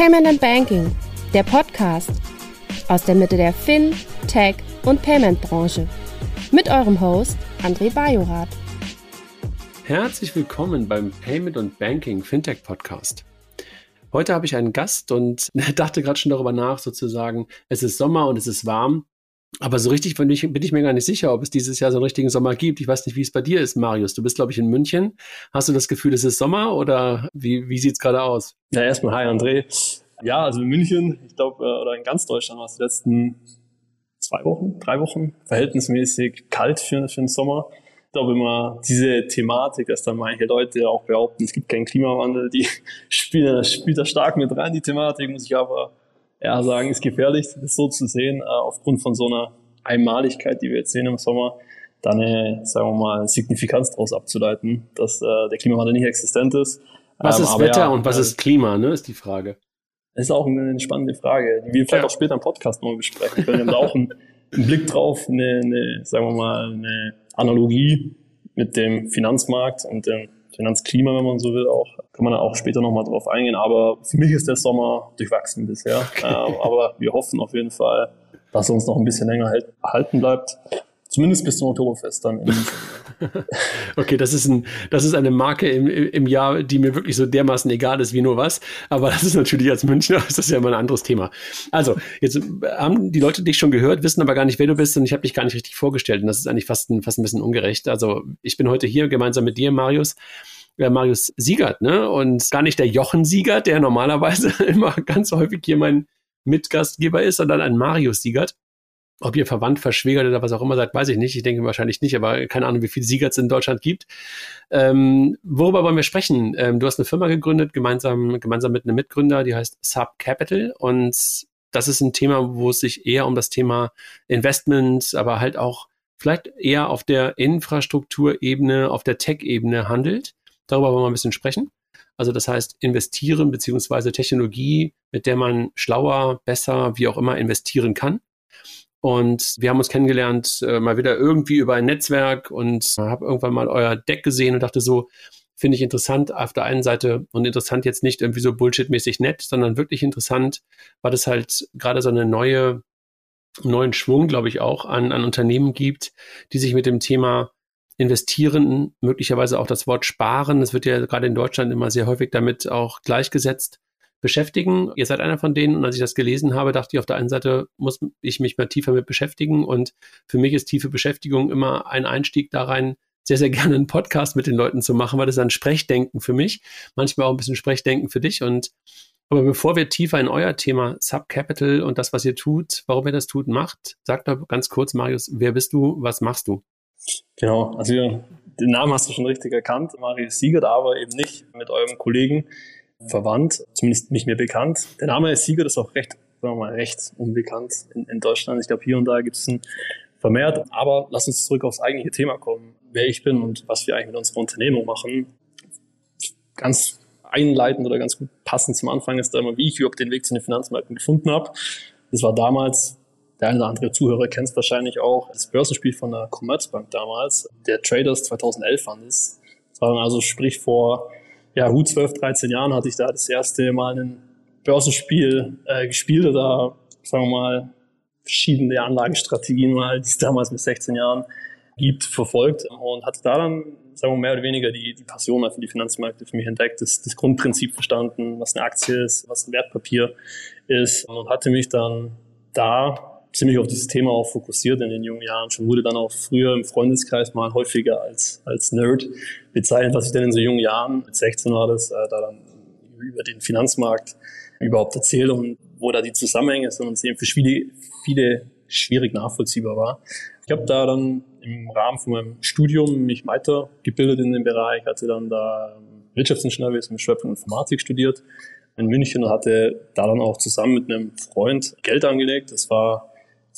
Payment and Banking, der Podcast aus der Mitte der Fin, Tech und Payment Branche. Mit eurem Host André Bajorath. Herzlich willkommen beim Payment und Banking Fintech Podcast. Heute habe ich einen Gast und dachte gerade schon darüber nach, sozusagen, es ist Sommer und es ist warm. Aber so richtig bin ich, bin ich mir gar nicht sicher, ob es dieses Jahr so einen richtigen Sommer gibt. Ich weiß nicht, wie es bei dir ist, Marius. Du bist, glaube ich, in München. Hast du das Gefühl, es ist Sommer oder wie, wie sieht es gerade aus? Ja, erstmal hi André. Ja, also in München, ich glaube, äh, oder in ganz Deutschland war es die letzten zwei Wochen, drei Wochen verhältnismäßig kalt für, für den Sommer. Ich glaube immer, diese Thematik, dass dann manche Leute auch behaupten, es gibt keinen Klimawandel, die spielen, spielt da stark mit rein, die Thematik, muss ich aber ja, sagen, ist gefährlich, das so zu sehen, äh, aufgrund von so einer Einmaligkeit, die wir jetzt sehen im Sommer, da eine, sagen wir mal, Signifikanz daraus abzuleiten, dass äh, der Klimawandel nicht existent ist. Was ähm, ist Wetter ja, und was äh, ist Klima, ne, ist die Frage. Das ist auch eine spannende Frage, die wir vielleicht ja. auch später im Podcast mal besprechen können. Wir haben da auch einen, einen Blick drauf, eine, eine, sagen wir mal, eine Analogie mit dem Finanzmarkt und dem Finanzklima, wenn man so will, auch. Kann man auch später nochmal drauf eingehen. Aber für mich ist der Sommer durchwachsen bisher. ähm, aber wir hoffen auf jeden Fall, dass er uns noch ein bisschen länger halten bleibt. Zumindest bis zum Oktoberfest dann. okay, das ist, ein, das ist eine Marke im, im Jahr, die mir wirklich so dermaßen egal ist wie nur was. Aber das ist natürlich als Münchner, das ist ja immer ein anderes Thema. Also, jetzt haben die Leute dich schon gehört, wissen aber gar nicht, wer du bist und ich habe dich gar nicht richtig vorgestellt. Und das ist eigentlich fast ein, fast ein bisschen ungerecht. Also, ich bin heute hier gemeinsam mit dir, Marius. Ja, Marius Siegert, ne? Und gar nicht der Jochen Siegert, der normalerweise immer ganz häufig hier mein Mitgastgeber ist, sondern ein Marius Siegert. Ob ihr verwandt, verschwägert oder was auch immer seid, weiß ich nicht. Ich denke wahrscheinlich nicht, aber keine Ahnung, wie viele Sieger es in Deutschland gibt. Ähm, worüber wollen wir sprechen? Ähm, du hast eine Firma gegründet, gemeinsam, gemeinsam mit einem Mitgründer, die heißt Sub Capital. Und das ist ein Thema, wo es sich eher um das Thema Investment, aber halt auch vielleicht eher auf der Infrastrukturebene, auf der Tech-Ebene handelt. Darüber wollen wir ein bisschen sprechen. Also das heißt, investieren beziehungsweise Technologie, mit der man schlauer, besser, wie auch immer investieren kann. Und wir haben uns kennengelernt, äh, mal wieder irgendwie über ein Netzwerk und habe irgendwann mal euer Deck gesehen und dachte so, finde ich interessant auf der einen Seite und interessant jetzt nicht irgendwie so bullshitmäßig nett, sondern wirklich interessant, weil es halt gerade so eine neue, neuen Schwung, glaube ich, auch an, an Unternehmen gibt, die sich mit dem Thema investieren, möglicherweise auch das Wort sparen. Das wird ja gerade in Deutschland immer sehr häufig damit auch gleichgesetzt beschäftigen. Ihr seid einer von denen. Und als ich das gelesen habe, dachte ich, auf der einen Seite muss ich mich mal tiefer mit beschäftigen. Und für mich ist tiefe Beschäftigung immer ein Einstieg da rein, sehr, sehr gerne einen Podcast mit den Leuten zu machen, weil das ist ein Sprechdenken für mich, manchmal auch ein bisschen Sprechdenken für dich. Und aber bevor wir tiefer in euer Thema Subcapital und das, was ihr tut, warum ihr das tut, macht, sagt doch ganz kurz, Marius, wer bist du, was machst du? Genau, also den Namen hast du schon richtig erkannt, Marius Siegert, aber eben nicht mit eurem Kollegen verwandt, zumindest nicht mehr bekannt. Der Name Sieger, ist auch recht, sagen wir mal, recht unbekannt in, in Deutschland. Ich glaube, hier und da gibt es einen vermehrt. Aber lass uns zurück aufs eigentliche Thema kommen, wer ich bin und was wir eigentlich mit unserer Unternehmung machen. Ganz einleitend oder ganz gut passend zum Anfang ist da immer, wie ich überhaupt den Weg zu den Finanzmärkten gefunden habe. Das war damals, der eine oder andere Zuhörer kennt es wahrscheinlich auch, das Börsenspiel von der Commerzbank damals, der Traders 2011 fand es. Das war dann also sprich vor ja, gut 12, 13 Jahren hatte ich da das erste Mal ein Börsenspiel äh, gespielt oder sagen wir mal verschiedene Anlagestrategien mal, die es damals mit 16 Jahren gibt, verfolgt und hatte da dann, sagen wir mehr oder weniger die, die Passion für die Finanzmärkte für mich entdeckt, das, das Grundprinzip verstanden, was eine Aktie ist, was ein Wertpapier ist und hatte mich dann da ziemlich auf dieses Thema auch fokussiert in den jungen Jahren. Schon wurde dann auch früher im Freundeskreis mal häufiger als, als Nerd bezeichnet, was ich dann in so jungen Jahren, mit 16 war das, äh, da dann über den Finanzmarkt überhaupt erzähle und wo da die Zusammenhänge sind und es eben für viele, viele schwierig nachvollziehbar war. Ich habe da dann im Rahmen von meinem Studium mich weitergebildet in dem Bereich, hatte dann da Wirtschaftsingenieurwesen mit Schwerpunkt Informatik studiert in München und hatte da dann auch zusammen mit einem Freund Geld angelegt. Das war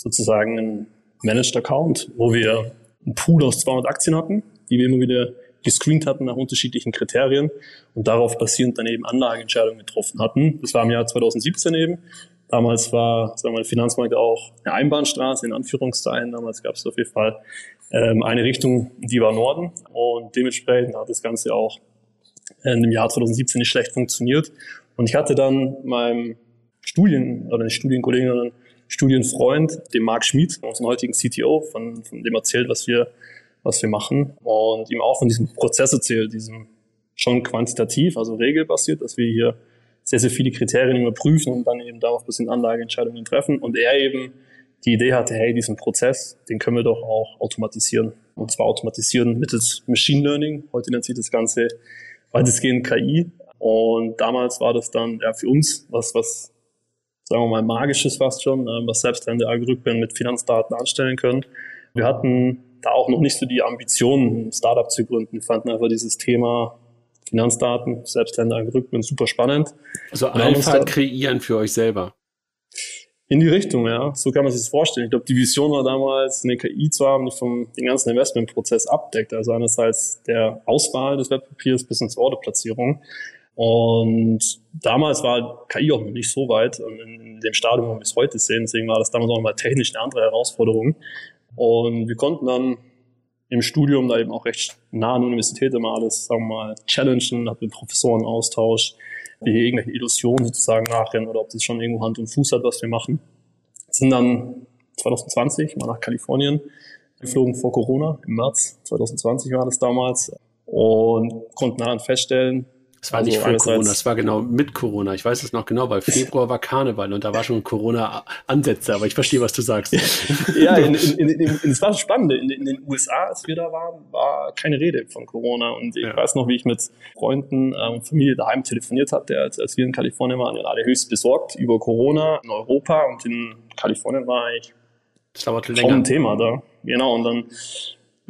sozusagen ein Managed Account, wo wir einen Pool aus 200 Aktien hatten, die wir immer wieder gescreent hatten nach unterschiedlichen Kriterien und darauf basierend dann eben Anlageentscheidungen getroffen hatten. Das war im Jahr 2017 eben. Damals war sagen wir mal, der Finanzmarkt auch eine Einbahnstraße, in Anführungszeichen. Damals gab es auf jeden Fall ähm, eine Richtung, die war Norden. Und dementsprechend hat das Ganze auch dem Jahr 2017 nicht schlecht funktioniert. Und ich hatte dann meinem Studien, oder nicht Studienkollegen, sondern Studienfreund, dem Marc Schmid, unserem heutigen CTO, von, von dem erzählt, was wir, was wir machen und ihm auch von diesem Prozess erzählt, diesem schon quantitativ, also regelbasiert, dass wir hier sehr, sehr viele Kriterien überprüfen und dann eben darauf bisschen Anlageentscheidungen treffen. Und er eben die Idee hatte, hey, diesen Prozess, den können wir doch auch automatisieren. Und zwar automatisieren mittels Machine Learning. Heute nennt sich das Ganze weitestgehend KI. Und damals war das dann ja, für uns was, was, sagen wir mal, magisches fast schon, äh, was selbstlernende Algorithmen mit Finanzdaten anstellen können. Wir hatten da auch noch nicht so die Ambitionen, ein Startup zu gründen. Wir fanden einfach dieses Thema Finanzdaten, selbstlernende Algorithmen super spannend. Also Alpha kreieren für euch selber. In die Richtung, ja. So kann man sich das vorstellen. Ich glaube, die Vision war damals, eine KI zu haben, die vom, den ganzen Investmentprozess abdeckt. Also einerseits der Auswahl des Wertpapiers bis zur Orderplatzierung. Und damals war KI auch noch nicht so weit in dem Stadium, wo wir es heute sehen. Deswegen war das damals auch mal technisch eine andere Herausforderung. Und wir konnten dann im Studium da eben auch recht nah an der Universität immer alles, sagen wir mal, challengen, hatten mit Professoren Austausch, wie hier irgendwelche Illusionen sozusagen nachrennen oder ob das schon irgendwo Hand und Fuß hat, was wir machen. Sind dann 2020 mal nach Kalifornien geflogen vor Corona, im März 2020 war das damals und konnten dann feststellen, es war also nicht vor Corona, es war genau mit Corona. Ich weiß es noch genau, weil Februar war Karneval und da war schon Corona-Ansätze, aber ich verstehe, was du sagst. ja, in, in, in, das war spannend. In, in, den USA, als wir da waren, war keine Rede von Corona. Und ich ja. weiß noch, wie ich mit Freunden und ähm, Familie daheim telefoniert hatte, als, als wir in Kalifornien waren, waren alle höchst besorgt über Corona in Europa und in Kalifornien war ich das dauerte länger. ein Thema da. Genau, und dann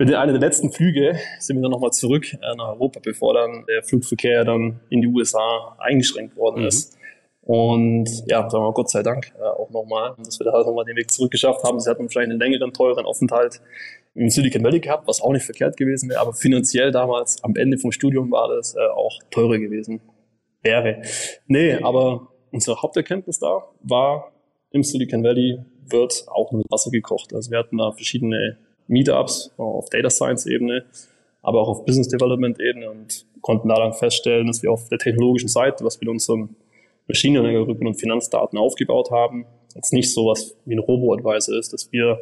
mit einer der letzten Flüge sind wir dann nochmal zurück äh, nach Europa, bevor dann der Flugverkehr dann in die USA eingeschränkt worden mhm. ist. Und ja, sagen wir Gott sei Dank äh, auch nochmal, dass wir da halt nochmal den Weg zurückgeschafft haben. Sie hatten vielleicht einen längeren, teuren Aufenthalt im Silicon Valley gehabt, was auch nicht verkehrt gewesen wäre, aber finanziell damals am Ende vom Studium war das äh, auch teurer gewesen. Wäre. Nee, aber unsere Haupterkenntnis da war, im Silicon Valley wird auch mit Wasser gekocht. Also wir hatten da verschiedene Meetups auf Data Science Ebene, aber auch auf Business Development Ebene und konnten da dann feststellen, dass wir auf der technologischen Seite, was mit unseren Machine Learning Algorithmen und Finanzdaten aufgebaut haben, jetzt nicht so was wie ein Robo-Advisor ist, dass wir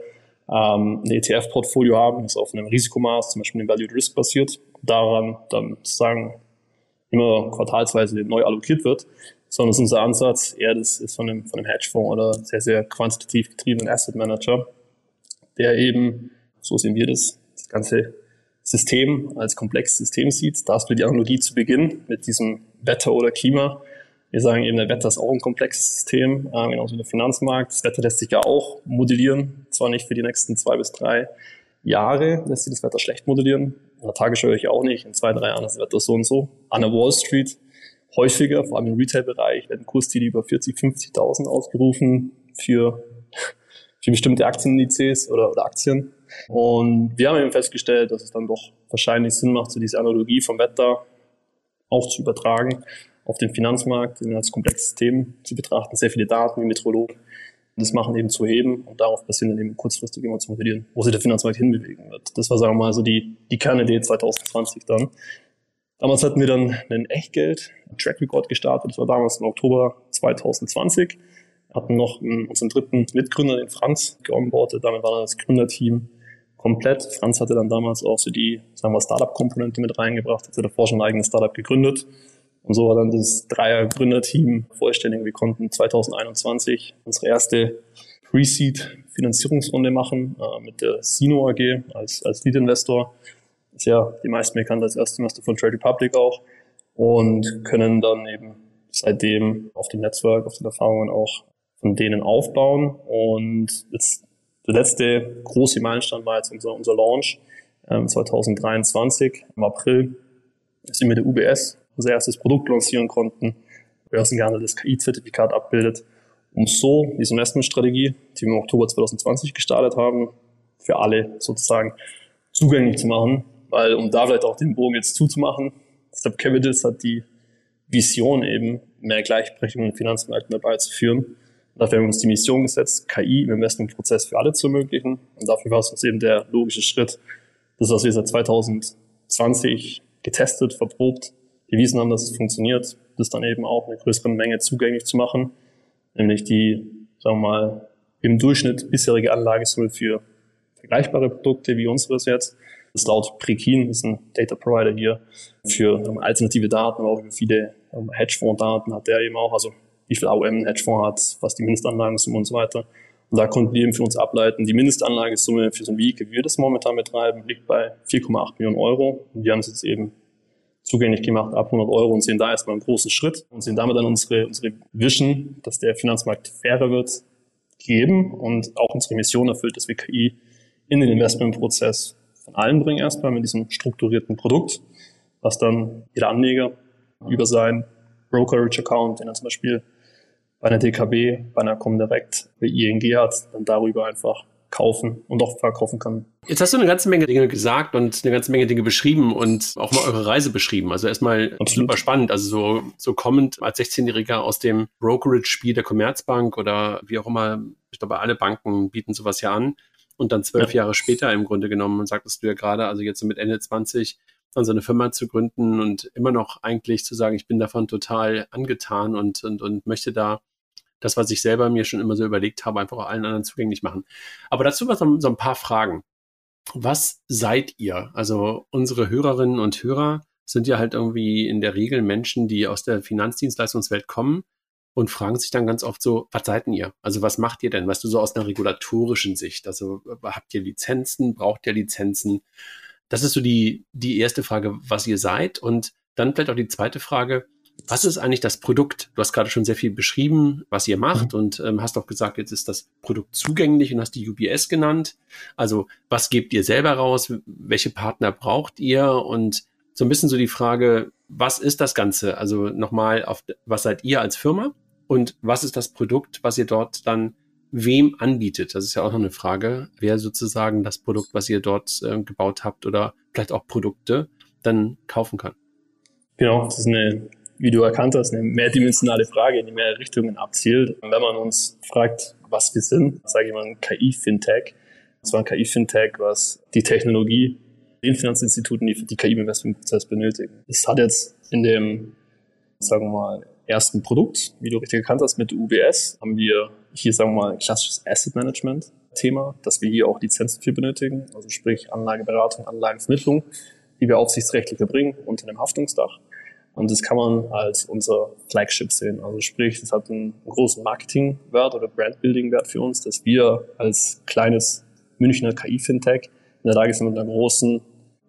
ähm, ein ETF-Portfolio haben, das auf einem Risikomaß, zum Beispiel dem Valued Risk basiert, daran dann sozusagen immer quartalsweise neu allokiert wird, sondern ist unser Ansatz eher das ist von einem, von einem Hedgefonds oder sehr, sehr quantitativ getriebenen Asset Manager, der eben so sehen wir das, das ganze System als komplexes System sieht. Da hast du die Analogie zu Beginn mit diesem Wetter oder Klima. Wir sagen eben, der Wetter ist auch ein komplexes System, äh, genauso wie der Finanzmarkt. Das Wetter lässt sich ja auch modellieren, zwar nicht für die nächsten zwei bis drei Jahre lässt sich das Wetter schlecht modellieren. In der Tagesschau ich auch nicht. In zwei, drei Jahren ist das Wetter so und so. An der Wall Street häufiger, vor allem im Retail-Bereich, werden Kursziele über 40, 50.000 ausgerufen für, für bestimmte Aktienindizes oder, oder Aktien. Und wir haben eben festgestellt, dass es dann doch wahrscheinlich Sinn macht, so diese Analogie vom Wetter auch zu übertragen auf den Finanzmarkt, den als komplexes System zu betrachten, sehr viele Daten wie Meteorologen das machen eben zu heben und darauf passieren dann eben kurzfristig immer zu modellieren, wo sich der Finanzmarkt hinbewegen wird. Das war, sagen wir mal, so die, die Kernidee 2020 dann. Damals hatten wir dann einen Echtgeld-Track Record gestartet. Das war damals im Oktober 2020. Wir hatten noch unseren dritten Mitgründer, den Franz, geonboardet. Damit war das Gründerteam komplett. Franz hatte dann damals auch so die, sagen wir, Startup-Komponente mit reingebracht, hatte davor schon ein eigenes Startup gegründet. Und so war dann das Dreier-Gründerteam vollständig. Wir konnten 2021 unsere erste Pre-Seed-Finanzierungsrunde machen äh, mit der Sino AG als, als Lead-Investor. Ist ja die meisten bekannt als Erstinvestor von Trade Republic auch. Und können dann eben seitdem auf dem Netzwerk, auf den Erfahrungen auch von denen aufbauen. Und jetzt der letzte große Meilenstein war jetzt unser, unser Launch ähm, 2023 im April. Sind wir der UBS unser erstes Produkt lancieren konnten, börsengehandeltes KI-Zertifikat abbildet, um so diese Investmentstrategie, die wir im Oktober 2020 gestartet haben, für alle sozusagen zugänglich zu machen, weil um da vielleicht auch den Bogen jetzt zuzumachen, Step Capitals hat die Vision eben, mehr Gleichberechtigung in Finanzmärkten dabei zu führen Dafür haben wir uns die Mission gesetzt, KI im Investmentprozess für alle zu ermöglichen. Und dafür war es uns eben der logische Schritt, das, was wir seit 2020 getestet, verprobt, bewiesen haben, dass es funktioniert, das dann eben auch eine größere Menge zugänglich zu machen, nämlich die, sagen wir mal, im Durchschnitt bisherige Anlagesumme für vergleichbare Produkte wie unseres jetzt. Das ist laut Prekin, ist ein Data Provider hier für um, alternative Daten, aber auch für viele um, Hedgefonds-Daten hat der eben auch, also wie viel AUM ein Hedgefonds hat, was die Mindestanlagensumme und so weiter. Und da konnten wir eben für uns ableiten, die Mindestanlagesumme für so ein Vehikel, wie wir das momentan betreiben, liegt bei 4,8 Millionen Euro. Und wir haben es jetzt eben zugänglich gemacht ab 100 Euro und sehen da erstmal einen großen Schritt und sehen damit dann unsere, unsere Vision, dass der Finanzmarkt fairer wird, geben und auch unsere Mission erfüllt, dass wir KI in den Investmentprozess von allen bringen erstmal mit diesem strukturierten Produkt, was dann jeder Anleger über seinen Brokerage-Account, den er zum Beispiel bei einer DKB, bei einer Comdirect, bei ING hat, dann darüber einfach kaufen und auch verkaufen kann. Jetzt hast du eine ganze Menge Dinge gesagt und eine ganze Menge Dinge beschrieben und auch mal eure Reise beschrieben. Also erstmal Absolut. super spannend. Also so, so kommend als 16-Jähriger aus dem Brokerage-Spiel der Commerzbank oder wie auch immer, ich glaube, alle Banken bieten sowas ja an. Und dann zwölf ja. Jahre später im Grunde genommen, sagtest du ja gerade, also jetzt mit Ende 20, dann so eine Firma zu gründen und immer noch eigentlich zu sagen, ich bin davon total angetan und, und, und möchte da das, was ich selber mir schon immer so überlegt habe, einfach allen anderen zugänglich machen. Aber dazu was so ein paar Fragen. Was seid ihr? Also unsere Hörerinnen und Hörer sind ja halt irgendwie in der Regel Menschen, die aus der Finanzdienstleistungswelt kommen und fragen sich dann ganz oft so, was seid ihr? Also was macht ihr denn? Weißt du, so aus einer regulatorischen Sicht. Also habt ihr Lizenzen? Braucht ihr Lizenzen? Das ist so die, die erste Frage, was ihr seid. Und dann vielleicht auch die zweite Frage, was ist eigentlich das Produkt? Du hast gerade schon sehr viel beschrieben, was ihr macht mhm. und ähm, hast auch gesagt, jetzt ist das Produkt zugänglich und hast die UBS genannt. Also was gebt ihr selber raus? Welche Partner braucht ihr? Und so ein bisschen so die Frage, was ist das Ganze? Also nochmal auf, was seid ihr als Firma? Und was ist das Produkt, was ihr dort dann wem anbietet? Das ist ja auch noch eine Frage, wer sozusagen das Produkt, was ihr dort äh, gebaut habt oder vielleicht auch Produkte dann kaufen kann. Genau, das ist eine wie du erkannt hast, eine mehrdimensionale Frage, in die mehrere Richtungen abzielt. Und wenn man uns fragt, was wir sind, sage ich mal ein KI-Fintech. Das war ein KI-Fintech, was die Technologie den Finanzinstituten, die für die KI im Investmentprozess benötigen. Es hat jetzt in dem, sagen wir mal, ersten Produkt, wie du richtig erkannt hast, mit UBS, haben wir hier, sagen wir mal, klassisches Asset Management Thema, dass wir hier auch Lizenzen für benötigen, also sprich Anlageberatung, Anlagenvermittlung, die wir aufsichtsrechtlich erbringen unter einem Haftungsdach. Und das kann man als unser Flagship sehen. Also sprich, das hat einen großen Marketingwert oder Brandbuilding-Wert für uns, dass wir als kleines Münchner KI-Fintech in der Lage sind, mit einer großen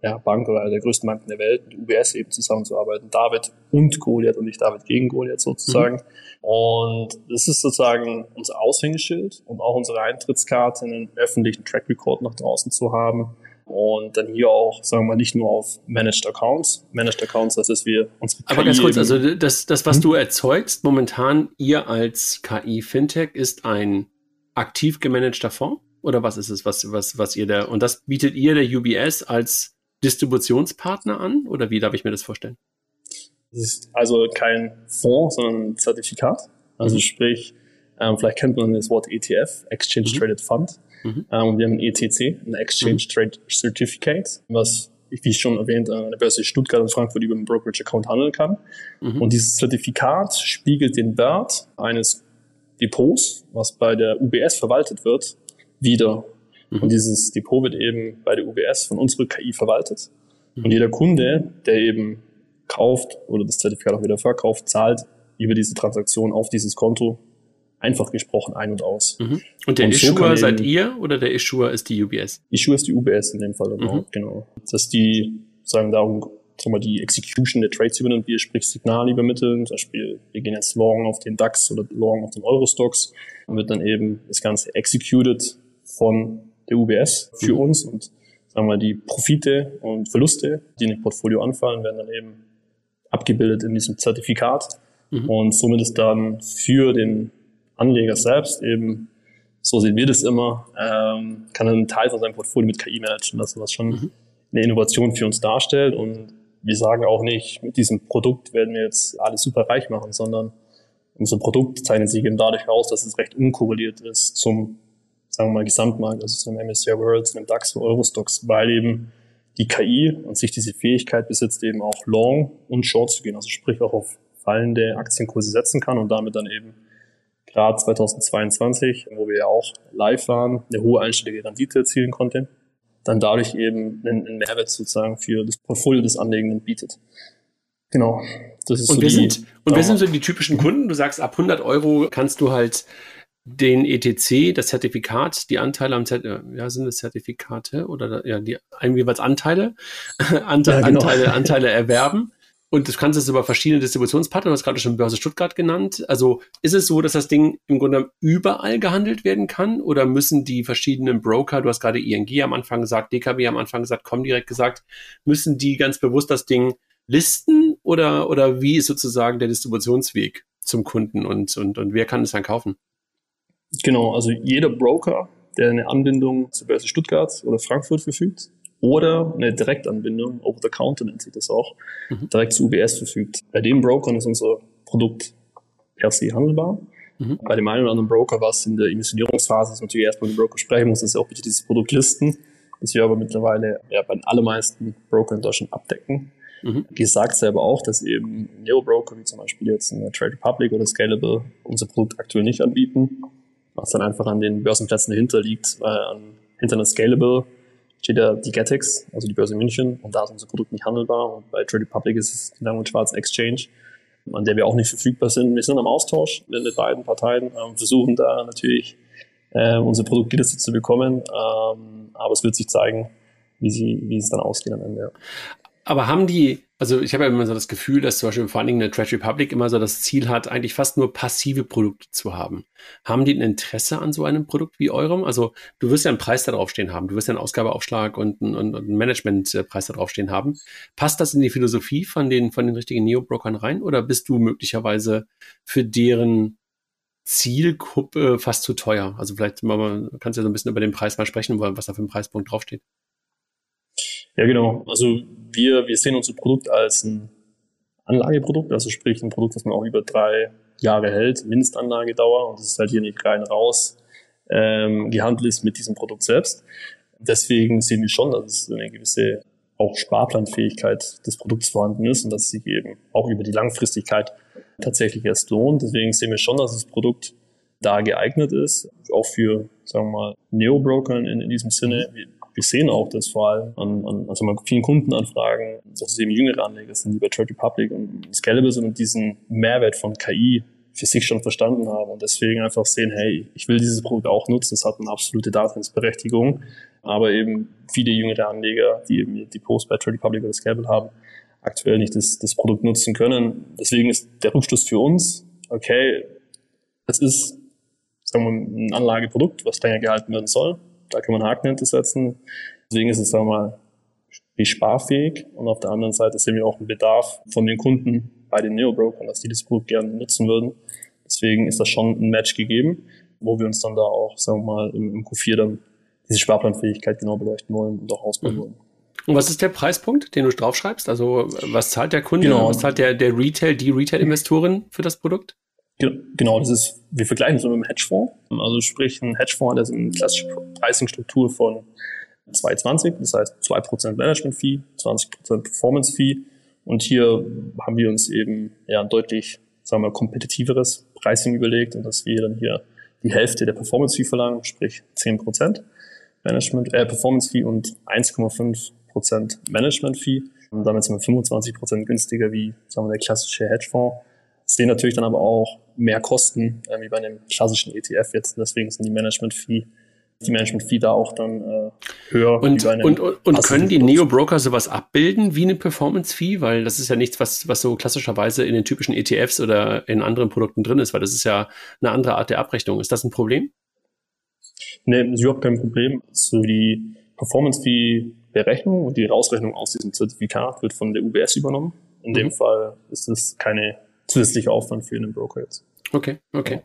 ja, Bank oder einer der größten Banken der Welt, mit UBS eben zusammenzuarbeiten. David und Goliath und nicht David gegen Goliath sozusagen. Mhm. Und das ist sozusagen unser Aushängeschild und auch unsere Eintrittskarte, einen öffentlichen Track Record nach draußen zu haben und dann hier auch, sagen wir mal, nicht nur auf Managed Accounts. Managed Accounts, das ist wir unsere Aber KI ganz kurz, also das, das was hm? du erzeugst momentan, ihr als KI-Fintech, ist ein aktiv gemanagter Fonds? Oder was ist es, was, was, was ihr da, und das bietet ihr der UBS als Distributionspartner an? Oder wie darf ich mir das vorstellen? Das ist also kein Fonds, sondern ein Zertifikat. Also mhm. sprich, ähm, vielleicht kennt man das Wort ETF, Exchange mhm. Traded Fund. Mhm. Ähm, wir haben ein ETC, ein Exchange mhm. Trade Certificate, was wie schon erwähnt, an der Börse Stuttgart und Frankfurt über einen Brokerage-Account handeln kann. Mhm. Und dieses Zertifikat spiegelt den Wert eines Depots, was bei der UBS verwaltet wird, wieder. Mhm. Und dieses Depot wird eben bei der UBS von unserer KI verwaltet. Mhm. Und jeder Kunde, der eben kauft oder das Zertifikat auch wieder verkauft, zahlt über diese Transaktion auf dieses Konto einfach gesprochen ein und aus. Mhm. Und der und Issuer so seid ihr oder der Issuer ist die UBS? Issuer ist die UBS in dem Fall, genau. Mhm. genau. Dass die sagen darum, sagen wir, die Execution der Trades übernimmt, wir sprich Signal übermitteln, zum Beispiel wir gehen jetzt Long auf den DAX oder Long auf den Eurostocks und wird dann eben das Ganze executed von der UBS für mhm. uns und sagen wir die Profite und Verluste, die in dem Portfolio anfallen, werden dann eben abgebildet in diesem Zertifikat mhm. und somit ist dann für den Anleger selbst eben, so sehen wir das immer, ähm, kann einen Teil von seinem Portfolio mit KI managen, das was schon mhm. eine Innovation für uns darstellt. Und wir sagen auch nicht, mit diesem Produkt werden wir jetzt alles super reich machen, sondern unser Produkt zeichnet sich eben dadurch aus, dass es recht unkorreliert ist zum, sagen wir mal, Gesamtmarkt, also zum MSCI World, zum DAX, Eurostocks, weil eben die KI und sich diese Fähigkeit besitzt, eben auch long und short zu gehen, also sprich auch auf fallende Aktienkurse setzen kann und damit dann eben gerade 2022, wo wir ja auch live waren, eine hohe einstellige Rendite erzielen konnte, dann dadurch eben einen, Mehrwert sozusagen für das Portfolio des Anlegenden bietet. Genau. Das ist und so wer, die, sind, und wer sind so die typischen Kunden? Du sagst, ab 100 Euro kannst du halt den ETC, das Zertifikat, die Anteile am Zertifikat, ja, sind es Zertifikate oder ja, die jeweils Anteile, Ante ja, genau. Anteile, Anteile erwerben. Und du kannst es über verschiedene Distributionspartner, du hast gerade schon Börse Stuttgart genannt. Also ist es so, dass das Ding im Grunde überall gehandelt werden kann oder müssen die verschiedenen Broker, du hast gerade ING am Anfang gesagt, DKB am Anfang gesagt, Comdirect gesagt, müssen die ganz bewusst das Ding listen oder, oder wie ist sozusagen der Distributionsweg zum Kunden und, und, und wer kann es dann kaufen? Genau, also jeder Broker, der eine Anbindung zur Börse Stuttgart oder Frankfurt verfügt oder eine Direktanbindung, over the counter nennt sich das auch, mhm. direkt zu UBS verfügt. Bei den Brokern ist unser Produkt per se handelbar. Mhm. Bei dem einen oder anderen Broker, was in der Emissionierungsphase ist, natürlich erstmal mit dem Broker sprechen muss, dass er auch bitte dieses Produkt listen, das wir aber mittlerweile ja, bei den allermeisten Brokern in Deutschland abdecken. Mhm. Die sagt selber auch, dass eben Neo-Broker, wie zum Beispiel jetzt eine Trade Republic oder Scalable, unser Produkt aktuell nicht anbieten was dann einfach an den Börsenplätzen dahinter liegt. Weil an, hinter einer Scalable steht ja die Getex, also die Börse München, und da ist unser Produkt nicht handelbar. Und bei Trade Republic ist es die Lang- und Schwarz Exchange, an der wir auch nicht verfügbar sind. Wir sind am Austausch mit beiden Parteien, ähm, versuchen da natürlich äh, unser Produkt gelistet zu bekommen, ähm, aber es wird sich zeigen, wie, sie, wie es dann ausgeht am Ende. Aber haben die, also ich habe ja immer so das Gefühl, dass zum Beispiel vor allen Dingen eine Trade Republic immer so das Ziel hat, eigentlich fast nur passive Produkte zu haben. Haben die ein Interesse an so einem Produkt wie eurem? Also du wirst ja einen Preis da draufstehen haben, du wirst ja einen Ausgabeaufschlag und einen, und einen Managementpreis da draufstehen haben. Passt das in die Philosophie von den, von den richtigen Neo-Brokern rein oder bist du möglicherweise für deren Zielgruppe fast zu teuer? Also vielleicht mal, kannst du ja so ein bisschen über den Preis mal sprechen, was da für ein Preispunkt draufsteht. Ja, genau. Also wir, wir sehen unser Produkt als ein Anlageprodukt, also sprich ein Produkt, das man auch über drei Jahre hält, Mindestanlagedauer und das ist halt hier nicht rein raus ähm, gehandelt ist mit diesem Produkt selbst. Deswegen sehen wir schon, dass es eine gewisse auch Sparplanfähigkeit des Produkts vorhanden ist und dass es sich eben auch über die Langfristigkeit tatsächlich erst lohnt. Deswegen sehen wir schon, dass das Produkt da geeignet ist, auch für, sagen wir mal, Neo-Broker in, in diesem Sinne wir sehen auch, dass vor allem an, an also mal vielen Kundenanfragen, dass es eben jüngere Anleger sind, die bei Trade Republic und Scalable sind und diesen Mehrwert von KI für sich schon verstanden haben und deswegen einfach sehen, hey, ich will dieses Produkt auch nutzen, es hat eine absolute Daseinsberechtigung, aber eben viele jüngere Anleger, die eben die Post bei Trade Republic oder Scalable haben, aktuell nicht das, das Produkt nutzen können. Deswegen ist der Rückschluss für uns, okay, es ist sagen wir, ein Anlageprodukt, was länger gehalten werden soll. Da kann man Haken hintersetzen. Deswegen ist es, sagen wir mal, wie sparfähig. Und auf der anderen Seite sehen wir auch einen Bedarf von den Kunden bei den Neo-Brokern, dass die das Produkt gerne nutzen würden. Deswegen ist das schon ein Match gegeben, wo wir uns dann da auch, sagen wir mal, im, im Q4 dann diese Sparplanfähigkeit genau beleuchten wollen und auch ausbauen mhm. wollen. Und was ist der Preispunkt, den du draufschreibst? Also was zahlt der Kunde, genau. was zahlt der, der Retail, die Retail-Investorin für das Produkt? Genau, das ist, wir vergleichen es mit einem Hedgefonds. Also sprich, ein Hedgefonds, ist eine klassische Pricing-Struktur von 2,20, das heißt 2% Management-Fee, 20% Performance-Fee. Und hier haben wir uns eben ja ein deutlich, sagen wir, kompetitiveres Pricing überlegt und dass wir dann hier die Hälfte der Performance-Fee verlangen, sprich 10% Management, äh, Performance-Fee und 1,5% Management-Fee. Und damit sind wir 25% günstiger wie, sagen wir, der klassische Hedgefonds sehen natürlich dann aber auch mehr Kosten, äh, wie bei einem klassischen ETF jetzt. Deswegen sind die Management-Fee die Management-Fee da auch dann äh, höher. Und, und, und, und können die Neo-Broker sowas abbilden wie eine Performance-Fee? Weil das ist ja nichts, was, was so klassischerweise in den typischen ETFs oder in anderen Produkten drin ist, weil das ist ja eine andere Art der Abrechnung. Ist das ein Problem? Nee, ist überhaupt kein Problem. So die Performance-Fee-Berechnung und die Rausrechnung aus diesem Zertifikat wird von der UBS übernommen. In mhm. dem Fall ist es keine zusätzlicher Aufwand für einen Broker jetzt. Okay, okay.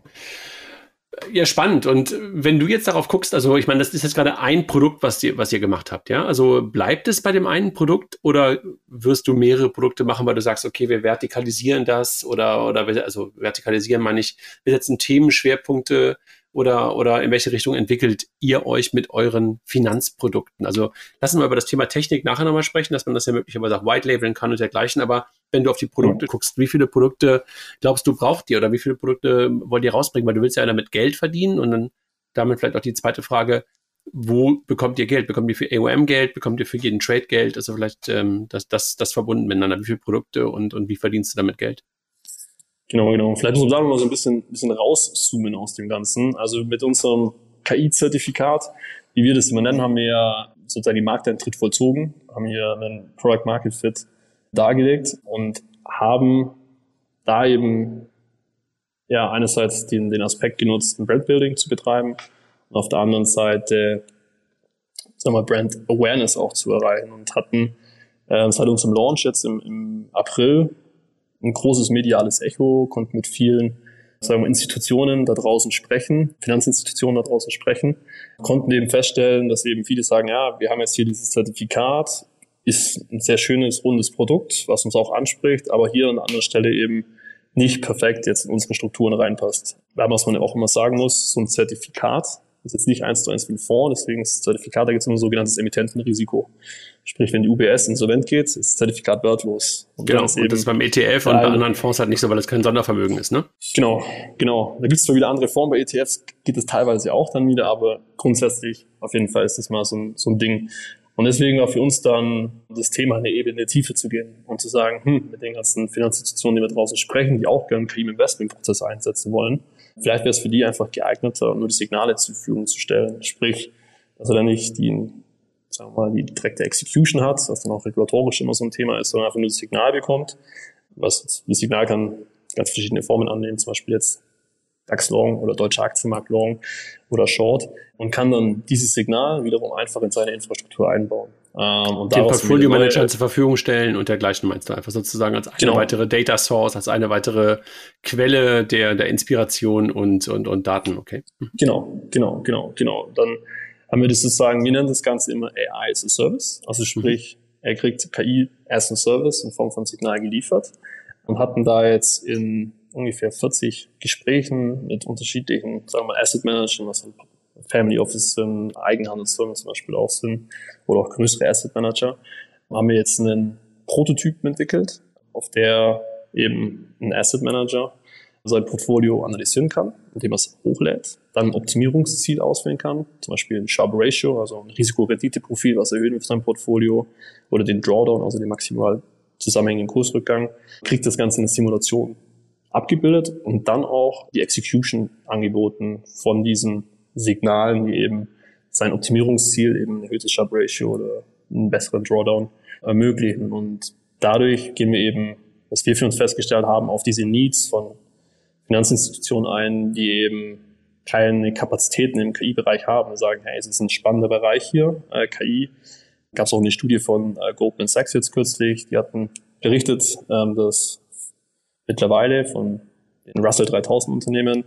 Ja. spannend. Und wenn du jetzt darauf guckst, also ich meine, das ist jetzt gerade ein Produkt, was ihr, was ihr gemacht habt, ja? Also bleibt es bei dem einen Produkt oder wirst du mehrere Produkte machen, weil du sagst, okay, wir vertikalisieren das oder, oder also vertikalisieren meine ich, wir setzen Themenschwerpunkte oder, oder in welche Richtung entwickelt ihr euch mit euren Finanzprodukten? Also lassen wir über das Thema Technik nachher nochmal sprechen, dass man das ja möglicherweise auch white labeln kann und dergleichen, aber wenn du auf die Produkte guckst, wie viele Produkte glaubst du braucht ihr oder wie viele Produkte wollt ihr rausbringen? Weil du willst ja damit Geld verdienen und dann damit vielleicht auch die zweite Frage, wo bekommt ihr Geld? Bekommt ihr für AOM Geld? Bekommt ihr für jeden Trade Geld? Also vielleicht ähm, das, das, das verbunden miteinander. Wie viele Produkte und, und wie verdienst du damit Geld? Genau, genau. Vielleicht muss man da mal so ein bisschen, bisschen rauszoomen aus dem Ganzen. Also mit unserem KI-Zertifikat, wie wir das immer nennen, haben wir ja sozusagen die Markteintritt vollzogen, haben hier einen Product Market Fit dargelegt und haben da eben ja einerseits den, den Aspekt genutzt, ein Brandbuilding zu betreiben und auf der anderen Seite sagen wir, Brand Awareness auch zu erreichen und hatten äh, seit unserem Launch jetzt im, im April ein großes mediales Echo, konnten mit vielen sagen wir, Institutionen da draußen sprechen, Finanzinstitutionen da draußen sprechen, konnten eben feststellen, dass eben viele sagen, ja, wir haben jetzt hier dieses Zertifikat, ist ein sehr schönes, rundes Produkt, was uns auch anspricht, aber hier an anderer Stelle eben nicht perfekt jetzt in unsere Strukturen reinpasst. Aber was man auch immer sagen muss, so ein Zertifikat ist jetzt nicht eins zu eins wie ein Fonds, deswegen ist das Zertifikat, da gibt es immer ein sogenanntes Emittentenrisiko. Sprich, wenn die UBS insolvent geht, ist das Zertifikat wertlos. Und genau, und das ist beim ETF und bei anderen Fonds halt nicht so, weil es kein Sondervermögen ist, ne? Genau, genau. Da gibt es zwar wieder andere Formen, bei ETFs geht es teilweise auch dann wieder, aber grundsätzlich auf jeden Fall ist das mal so ein, so ein Ding. Und deswegen war für uns dann das Thema, eine Ebene tiefer zu gehen und zu sagen, hm, mit den ganzen Finanzinstitutionen, die wir draußen sprechen, die auch gerne KI im Investmentprozess einsetzen wollen, vielleicht wäre es für die einfach geeigneter, nur die Signale zur Verfügung zu stellen. Sprich, dass er dann nicht die, sagen wir mal, die direkte Execution hat, was dann auch regulatorisch immer so ein Thema ist, sondern einfach nur das Signal bekommt. Was, das Signal kann ganz verschiedene Formen annehmen, zum Beispiel jetzt DAX Long oder Deutscher Aktienmarkt Long oder Short und kann dann dieses Signal wiederum einfach in seine Infrastruktur einbauen. Ähm, und Den Portfolio Manager zur Verfügung stellen und dergleichen meinst du einfach sozusagen als eine genau. weitere Data Source, als eine weitere Quelle der, der Inspiration und, und, und Daten, okay? Mhm. Genau, genau, genau, genau. Dann haben wir das sozusagen, wir nennen das Ganze immer AI as a Service. Also mhm. sprich, er kriegt KI as a Service in Form von Signal geliefert und hatten da jetzt in ungefähr 40 Gesprächen mit unterschiedlichen, sagen wir mal, Asset Managern, was Family Office sind, Eigenhandelsfirmen zum Beispiel auch sind, oder auch größere Asset Manager, haben wir jetzt einen Prototyp entwickelt, auf der eben ein Asset Manager sein Portfolio analysieren kann, indem er es hochlädt, dann ein Optimierungsziel auswählen kann, zum Beispiel ein Sharp Ratio, also ein Risiko-Rendite-Profil, was erhöhen wir für sein Portfolio, oder den Drawdown, also den maximal zusammenhängenden Kursrückgang, kriegt das Ganze in eine Simulation abgebildet und dann auch die Execution angeboten von diesen Signalen, die eben sein Optimierungsziel, eben ein erhöhtes Sharp Ratio oder einen besseren Drawdown ermöglichen. Und dadurch gehen wir eben, was wir für uns festgestellt haben, auf diese Needs von Finanzinstitutionen ein, die eben keine Kapazitäten im KI-Bereich haben und sagen, hey, es ist ein spannender Bereich hier, äh, KI. Gab es auch eine Studie von äh, Goldman Sachs jetzt kürzlich, die hatten berichtet, ähm, dass mittlerweile von den Russell 3000 Unternehmen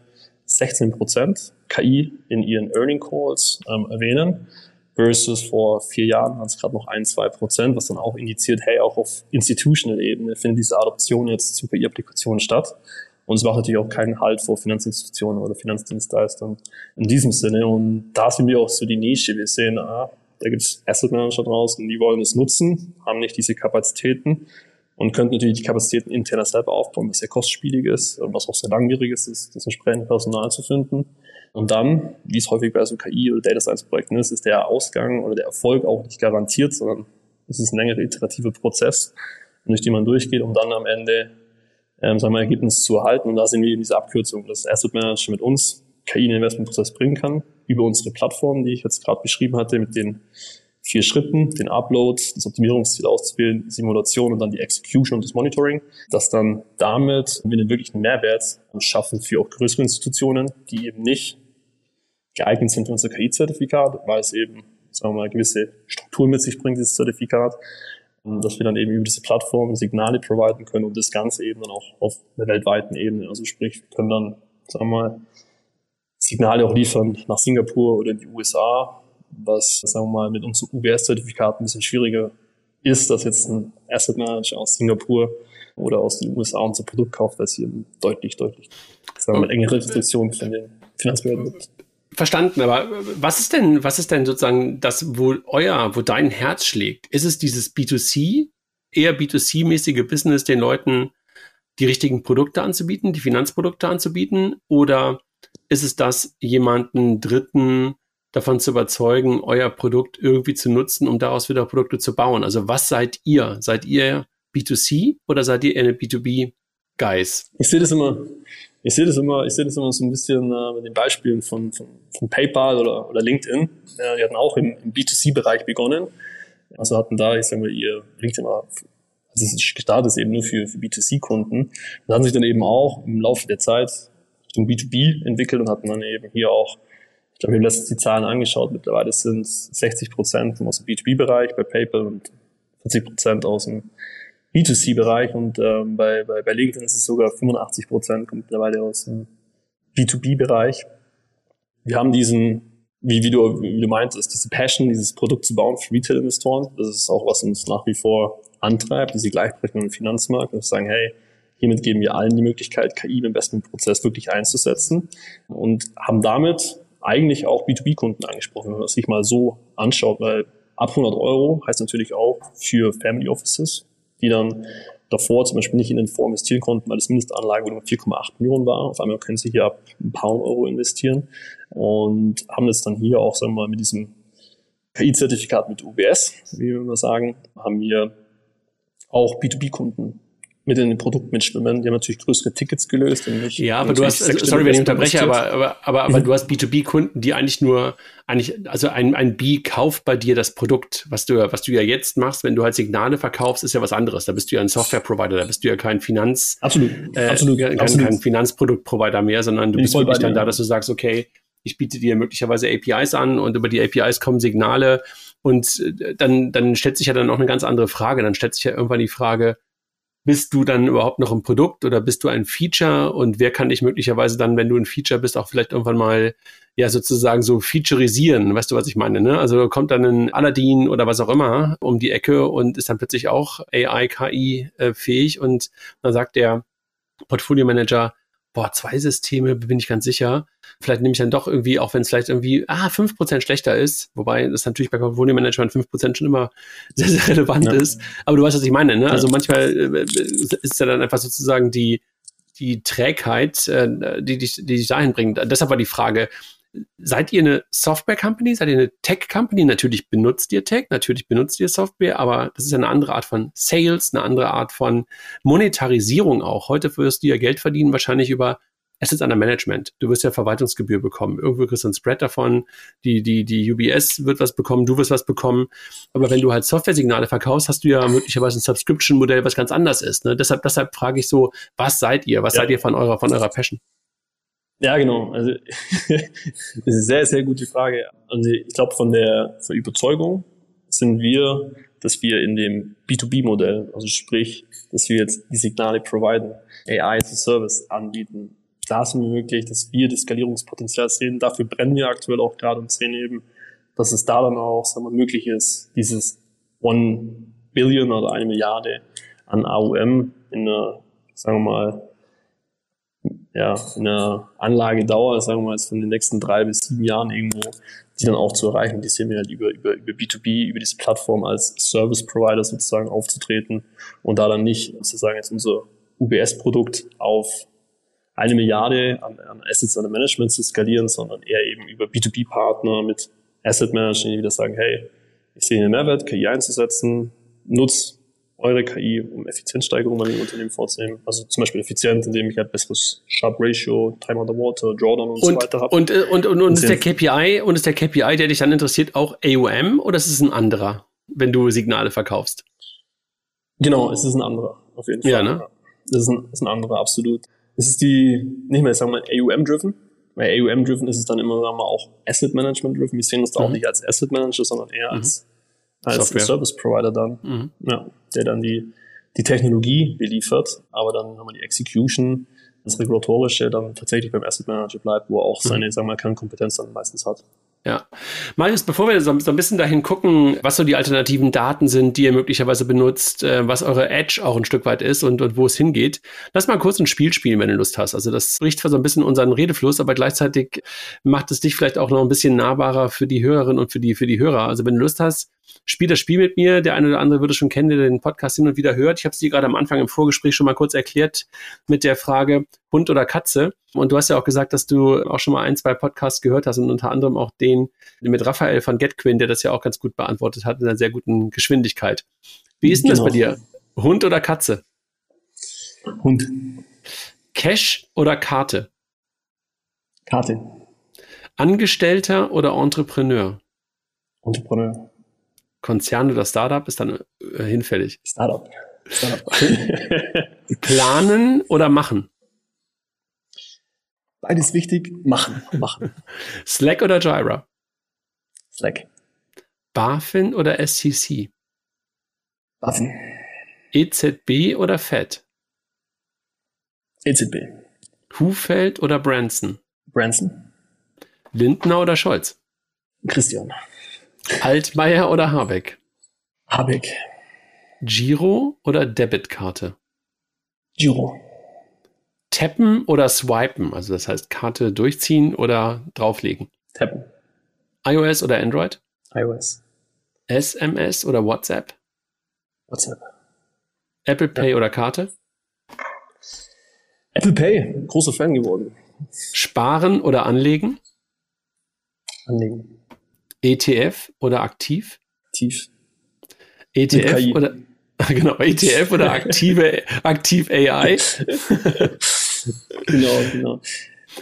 16 Prozent KI in ihren Earning Calls ähm, erwähnen, versus vor vier Jahren waren es gerade noch ein, zwei Prozent, was dann auch indiziert, hey, auch auf institutional Ebene findet diese Adoption jetzt zu KI-Applikationen statt. Und es macht natürlich auch keinen Halt vor Finanzinstitutionen oder Finanzdienstleistern in diesem Sinne. Und da sind wir auch so die Nische. Wir sehen, ah, da gibt es Asset Manager draußen, die wollen es nutzen, haben nicht diese Kapazitäten und könnte natürlich die Kapazitäten interner selber aufbauen, was sehr kostspielig ist und was auch sehr langwierig ist, ist das entsprechende Personal zu finden. Und dann, wie es häufig bei so KI oder Data Science Projekten ist, ist der Ausgang oder der Erfolg auch nicht garantiert, sondern es ist ein längerer iterativer Prozess, durch den man durchgeht, um dann am Ende ähm, sagen wir, Ergebnis zu erhalten. Und da sind wir in dieser Abkürzung, dass Asset Manager mit uns KI in den Investmentprozess bringen kann, über unsere Plattform, die ich jetzt gerade beschrieben hatte, mit den vier Schritten, den Upload, das Optimierungsziel auszuwählen, Simulation und dann die Execution und das Monitoring, dass dann damit wir einen wirklichen Mehrwert schaffen für auch größere Institutionen, die eben nicht geeignet sind für unser KI-Zertifikat, weil es eben, sagen wir mal, gewisse Strukturen mit sich bringt, dieses Zertifikat, dass wir dann eben über diese Plattform Signale providen können und das Ganze eben dann auch auf einer weltweiten Ebene. Also sprich, wir können dann, sagen wir mal, Signale auch liefern nach Singapur oder in die USA, was, sagen wir mal, mit unserem UBS-Zertifikat ein bisschen schwieriger ist, dass jetzt ein Asset Manager aus Singapur oder aus den USA unser Produkt kauft, weil es hier deutlich, deutlich, sagen wir mal, engere Restriktionen von den Finanzbehörden gibt. Verstanden, aber was ist denn, was ist denn sozusagen das, wo euer, wo dein Herz schlägt? Ist es dieses B2C eher B2C-mäßige Business, den Leuten die richtigen Produkte anzubieten, die Finanzprodukte anzubieten? Oder ist es das, jemanden Dritten davon zu überzeugen, euer Produkt irgendwie zu nutzen, um daraus wieder Produkte zu bauen? Also was seid ihr? Seid ihr B2C oder seid ihr eine B2B-Guys? Ich sehe das immer, ich sehe das immer, ich sehe das immer so ein bisschen äh, mit den Beispielen von, von, von PayPal oder, oder LinkedIn. Ja, die hatten auch im, im B2C-Bereich begonnen. Also hatten da, ich sage mal, ihr LinkedIn war, also es gestartet eben nur für, für B2C-Kunden. Und haben sich dann eben auch im Laufe der Zeit Richtung B2B entwickelt und hatten dann eben hier auch, ich wir haben letztens die Zahlen angeschaut, mittlerweile sind es 60 Prozent aus dem B2B-Bereich bei PayPal und 40 Prozent aus dem B2C-Bereich und ähm, bei, bei, bei LinkedIn ist es sogar 85 Prozent, mittlerweile aus dem B2B-Bereich. Wir haben diesen, wie, wie, du, wie du meintest, diese Passion, dieses Produkt zu bauen für Retail-Investoren. Das ist auch, was uns nach wie vor antreibt, diese Gleichberechtigung im Finanzmarkt und sagen, hey, hiermit geben wir allen die Möglichkeit, KI im Investmentprozess wirklich einzusetzen und haben damit eigentlich auch B2B-Kunden angesprochen, wenn man sich mal so anschaut, weil ab 100 Euro heißt natürlich auch für Family Offices, die dann davor zum Beispiel nicht in den Fonds investieren konnten, weil das Mindestanlagevolumen 4,8 Millionen war. Auf einmal können sie hier ab ein paar Euro investieren und haben das dann hier auch, sagen wir mal, mit diesem KI-Zertifikat mit UBS, wie wir immer sagen, haben wir auch B2B-Kunden mit in den Produkt mitschwimmen. Die haben natürlich größere Tickets gelöst. Und nicht ja, aber du hast, also, sorry, wenn ich unterbreche, aber, aber, aber, aber mhm. du hast B2B-Kunden, die eigentlich nur, eigentlich, also ein, ein B kauft bei dir das Produkt, was du, was du ja jetzt machst, wenn du halt Signale verkaufst, ist ja was anderes. Da bist du ja ein Software-Provider, da bist du ja kein Finanz, absolut, äh, absolut, kein, absolut. kein Finanzprodukt-Provider mehr, sondern du bist wirklich dann da, dass du sagst, okay, ich biete dir möglicherweise APIs an und über die APIs kommen Signale und äh, dann, dann stellt sich ja dann auch eine ganz andere Frage. Dann stellt sich ja irgendwann die Frage, bist du dann überhaupt noch ein Produkt oder bist du ein Feature und wer kann dich möglicherweise dann, wenn du ein Feature bist, auch vielleicht irgendwann mal ja sozusagen so featureisieren, weißt du, was ich meine, ne? Also kommt dann ein Aladdin oder was auch immer um die Ecke und ist dann plötzlich auch AI, KI äh, fähig und dann sagt der Portfolio Manager, boah, zwei Systeme, bin ich ganz sicher. Vielleicht nehme ich dann doch irgendwie, auch wenn es vielleicht irgendwie, ah, fünf Prozent schlechter ist, wobei das natürlich bei Portfolio Management fünf Prozent schon immer sehr, sehr relevant ja. ist. Aber du weißt, was ich meine, ne? Also manchmal äh, ist ja dann einfach sozusagen die, die Trägheit, äh, die dich, die dich dahin bringt. Deshalb war die Frage, seid ihr eine Software-Company? Seid ihr eine Tech-Company? Natürlich benutzt ihr Tech, natürlich benutzt ihr Software, aber das ist eine andere Art von Sales, eine andere Art von Monetarisierung auch. Heute wirst du ja Geld verdienen, wahrscheinlich über Assets under Management. Du wirst ja Verwaltungsgebühr bekommen. Irgendwo kriegst du einen Spread davon. Die, die, die UBS wird was bekommen, du wirst was bekommen. Aber wenn du halt Software-Signale verkaufst, hast du ja möglicherweise ein Subscription-Modell, was ganz anders ist. Ne? Deshalb, deshalb frage ich so, was seid ihr? Was ja. seid ihr von eurer, von eurer Passion? Ja, genau. Also das ist eine sehr, sehr gute Frage. Also ich glaube, von der, Überzeugung sind wir, dass wir in dem B2B-Modell, also sprich, dass wir jetzt die Signale providen, AI as a Service anbieten. Da sind wir wirklich, dass wir das Skalierungspotenzial sehen. Dafür brennen wir aktuell auch gerade und sehen eben, dass es da dann auch sagen wir, möglich ist, dieses One Billion oder eine Milliarde an AUM in einer, sagen wir mal, ja, in der Anlagedauer, sagen wir mal jetzt von den nächsten drei bis sieben Jahren irgendwo, die dann auch zu erreichen. Die sehen wir halt über, über, über B2B, über diese Plattform als Service Provider sozusagen aufzutreten und da dann nicht sozusagen jetzt unser UBS-Produkt auf eine Milliarde an, an Assets under Management zu skalieren, sondern eher eben über B2B-Partner mit Asset Managern, die wieder sagen, hey, ich sehe einen Mehrwert, KI einzusetzen, nutz eure KI, um Effizienzsteigerungen bei den Unternehmen vorzunehmen. Also zum Beispiel effizient, indem ich halt besseres Sharp Ratio, Time Underwater, Drawdown und, und so weiter habe. Und, und, und, und, und ist der KPI, und ist der KPI, der dich dann interessiert, auch AUM oder ist es ein anderer, wenn du Signale verkaufst? Genau, es ist ein anderer, auf jeden Fall. Ja, ne? Es ist ein, ist ein anderer, absolut. Es ist die, nicht mehr, sagen wir mal, AUM-driven. Bei AUM-driven ist es dann immer, sagen wir mal, auch Asset-Management-driven. Wir sehen uns da mhm. auch nicht als Asset Manager, sondern eher mhm. als als Service Provider dann, mhm. ja, der dann die, die Technologie beliefert, aber dann haben wir die Execution, das Regulatorische dann tatsächlich beim Asset Manager bleibt, wo er auch seine, mhm. sagen wir mal, Kernkompetenz dann meistens hat. Ja. Marius, bevor wir so, so, ein bisschen dahin gucken, was so die alternativen Daten sind, die ihr möglicherweise benutzt, äh, was eure Edge auch ein Stück weit ist und, und wo es hingeht, lass mal kurz ein Spiel spielen, wenn du Lust hast. Also das bricht zwar so ein bisschen unseren Redefluss, aber gleichzeitig macht es dich vielleicht auch noch ein bisschen nahbarer für die Hörerinnen und für die, für die Hörer. Also wenn du Lust hast, spiel das Spiel mit mir. Der eine oder andere würde schon kennen, der den Podcast hin und wieder hört. Ich habe es dir gerade am Anfang im Vorgespräch schon mal kurz erklärt mit der Frage Hund oder Katze. Und du hast ja auch gesagt, dass du auch schon mal ein, zwei Podcasts gehört hast und unter anderem auch den mit Raphael van Getquin, der das ja auch ganz gut beantwortet hat in einer sehr guten Geschwindigkeit. Wie ist denn genau. das bei dir? Hund oder Katze? Hund. Cash oder Karte? Karte. Angestellter oder Entrepreneur? Entrepreneur. Konzern oder Startup ist dann äh, hinfällig. Startup. Startup. Planen oder machen? Beides wichtig. Machen. Machen. Slack oder Jira? Slack. BaFin oder SCC? BaFin. EZB oder FED? EZB. Hufeld oder Branson? Branson. Lindner oder Scholz? Christian. Altmaier oder Habeck? Habeck. Giro oder Debitkarte? Giro. Tappen oder swipen, also das heißt Karte durchziehen oder drauflegen? Tappen. iOS oder Android? iOS. SMS oder WhatsApp? WhatsApp. Apple Pay ja. oder Karte? Apple Pay, großer Fan geworden. Sparen oder anlegen? Anlegen. ETF oder aktiv? Aktiv. ETF oder genau, ETF oder aktive aktiv AI? genau, genau.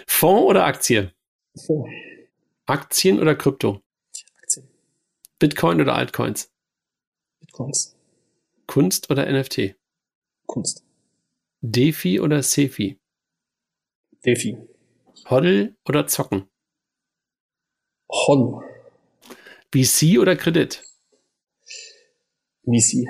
Fonds oder Aktie? Fonds. Aktien oder Krypto? Aktien. Bitcoin oder Altcoins? Bitcoins. Kunst oder NFT? Kunst. Defi oder Sefi? Defi. Hoddle oder Zocken? Hoddle. VC oder Kredit? VC.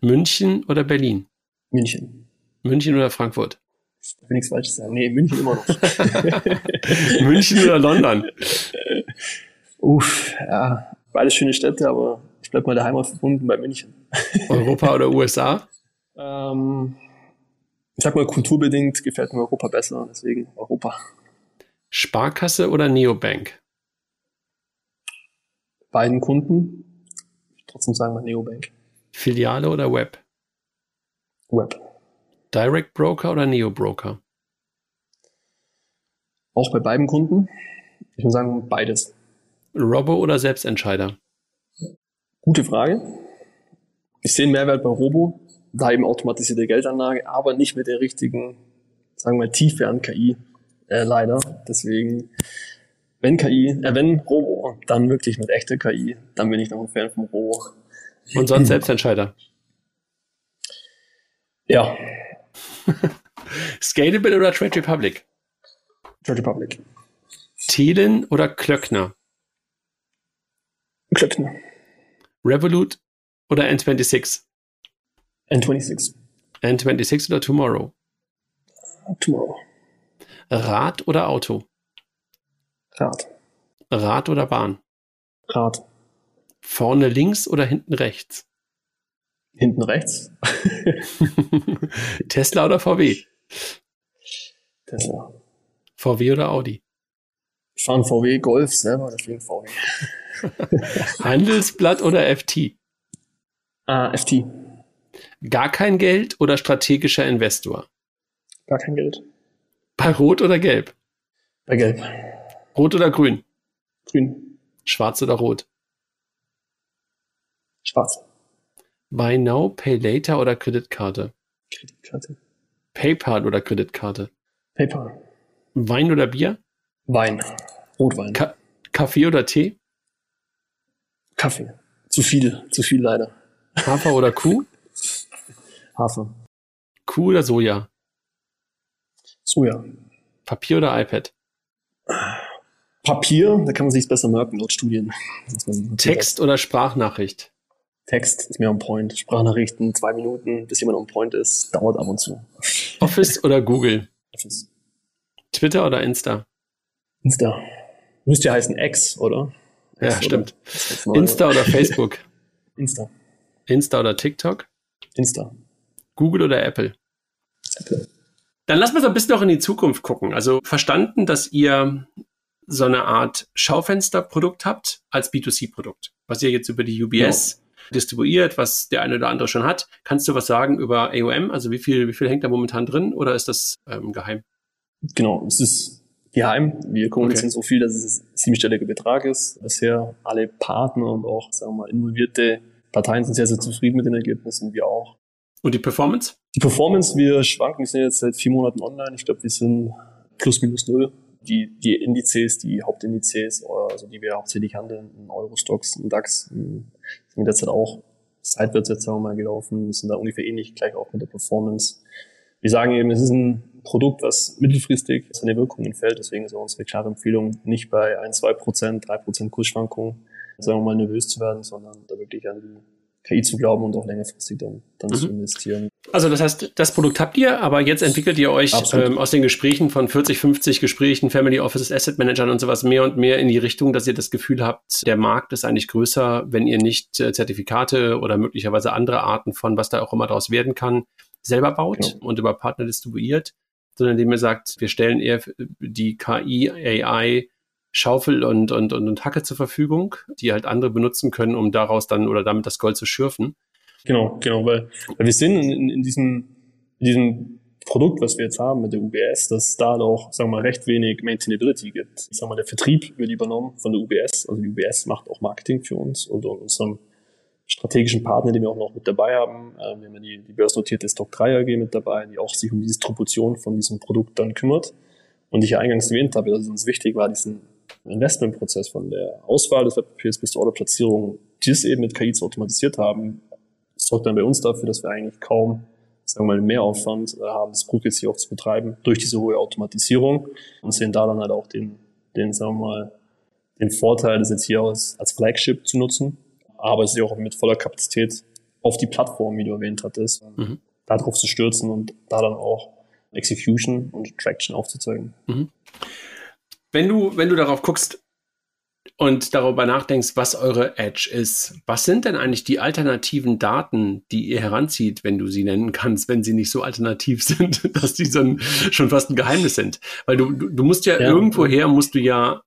München oder Berlin? München. München oder Frankfurt? Ich will nichts Falsches sagen. Nee, München immer noch. München oder London? Uff, ja, beide schöne Städte, aber ich bleibe mal der Heimat verbunden bei München. Europa oder USA? Ähm, ich sag mal, kulturbedingt gefällt mir Europa besser, deswegen Europa. Sparkasse oder Neobank? Beiden Kunden. Trotzdem sagen wir Neobank. Filiale oder Web? Web. Direct Broker oder Neo Broker? Auch bei beiden Kunden. Ich würde sagen, beides. Robo oder Selbstentscheider? Gute Frage. Ich sehe einen Mehrwert bei Robo, da eben automatisierte Geldanlage, aber nicht mit der richtigen, sagen wir, Tiefe an KI, äh, leider. Deswegen, wenn KI, äh, wenn Robo, dann wirklich mit echter KI, dann bin ich noch ein Fan vom Robo. Und sonst Selbstentscheider? Ja. Scalable oder Trade Republic? Trade Republic. Thelen oder Klöckner? Klöckner. Revolut oder N26? N26. N26 oder Tomorrow? Tomorrow. Rad oder Auto? Rad. Rad oder Bahn? Rad. Vorne links oder hinten rechts? Hinten rechts. Tesla oder VW? Tesla. VW oder Audi? Ich fahre einen VW Golf selber, deswegen VW. Handelsblatt oder FT? Ah, FT. Gar kein Geld oder strategischer Investor? Gar kein Geld. Bei Rot oder Gelb? Bei Gelb. Rot oder Grün? Grün. Schwarz oder Rot? Schwarz. Buy Now, Pay Later oder Kreditkarte? Kreditkarte. PayPal oder Kreditkarte? PayPal. Wein oder Bier? Wein. Rotwein. Ka Kaffee oder Tee? Kaffee. Zu viel, zu viel leider. Hafer oder Kuh? Hafer. Kuh oder Soja? Soja. Papier oder iPad? Papier, da kann man sich besser merken, laut Studien. Text oder Sprachnachricht? Text ist mir on point. Sprachnachrichten, zwei Minuten, bis jemand on point ist, dauert ab und zu. Office oder Google? Office. Twitter oder Insta? Insta. Müsste ja heißen X, oder? Ja, X, stimmt. Oder? Insta oder Facebook? Insta. Insta oder TikTok? Insta. Google oder Apple? Apple. Dann lass mal so ein bisschen noch in die Zukunft gucken. Also verstanden, dass ihr so eine Art Schaufensterprodukt habt als B2C-Produkt, was ihr jetzt über die UBS ja. distribuiert, was der eine oder andere schon hat. Kannst du was sagen über AOM? Also wie viel, wie viel hängt da momentan drin oder ist das ähm, geheim? Genau, es ist geheim. Wir kommunizieren okay. so viel, dass es ein ziemlich stelliger Betrag ist. Bisher alle Partner und auch, sagen wir mal, involvierte Parteien sind sehr, sehr zufrieden mit den Ergebnissen, wir auch. Und die Performance? Die Performance, wir schwanken, wir sind jetzt seit vier Monaten online. Ich glaube, wir sind plus minus null. Die, die Indizes, die Hauptindizes, also die wir hauptsächlich handeln, in Eurostox, in DAX, sind derzeit auch seitwärts jetzt sagen wir mal gelaufen, wir sind da ungefähr ähnlich gleich auch mit der Performance. Wir sagen eben, es ist ein Produkt, was mittelfristig seine Wirkungen fällt. Deswegen ist auch unsere klare Empfehlung, nicht bei 1, 2 Prozent, 3 Prozent Kursschwankungen, sagen wir mal, nervös zu werden, sondern da wirklich an die KI zu glauben und auch längerfristig dann, dann mhm. zu investieren. Also das heißt, das Produkt habt ihr, aber jetzt entwickelt ihr euch ähm, aus den Gesprächen von 40, 50 Gesprächen, Family Offices, Asset Managern und sowas mehr und mehr in die Richtung, dass ihr das Gefühl habt, der Markt ist eigentlich größer, wenn ihr nicht äh, Zertifikate oder möglicherweise andere Arten von, was da auch immer daraus werden kann, selber baut genau. und über Partner distribuiert, sondern indem ihr sagt, wir stellen eher die KI, AI, Schaufel und, und, und, und Hacke zur Verfügung, die halt andere benutzen können, um daraus dann oder damit das Gold zu schürfen. Genau, genau, weil, weil wir sehen in, in, diesem, in diesem Produkt, was wir jetzt haben mit der UBS, dass da auch, sagen wir mal, recht wenig Maintainability gibt. Ich sag mal, der Vertrieb wird übernommen von der UBS. Also die UBS macht auch Marketing für uns und unserem strategischen Partner, den wir auch noch mit dabei haben. Ähm, wir haben die, die börsennotierte Stock 3 AG mit dabei, die auch sich um die Distribution von diesem Produkt dann kümmert. Und ich ja eingangs erwähnt habe, dass es uns wichtig war, diesen Investmentprozess von der Auswahl des Wertpapiers bis zur Orderplatzierung, dies eben mit KI zu automatisiert haben, sorgt dann bei uns dafür, dass wir eigentlich kaum, sagen wir mal, Mehraufwand äh, haben, das Produkt jetzt hier auch zu betreiben durch diese hohe Automatisierung und sehen da dann halt auch den, den, sagen wir mal, den Vorteil, das jetzt hier als, als Flagship zu nutzen, aber es ist auch mit voller Kapazität auf die Plattform, wie du erwähnt hattest, mhm. darauf zu stürzen und da dann auch Execution und Traction aufzuzeigen. Mhm. Wenn du, wenn du darauf guckst und darüber nachdenkst, was eure Edge ist, was sind denn eigentlich die alternativen Daten, die ihr heranzieht, wenn du sie nennen kannst, wenn sie nicht so alternativ sind, dass die so schon fast ein Geheimnis sind? Weil du, du, du musst ja, ja irgendwoher, musst du ja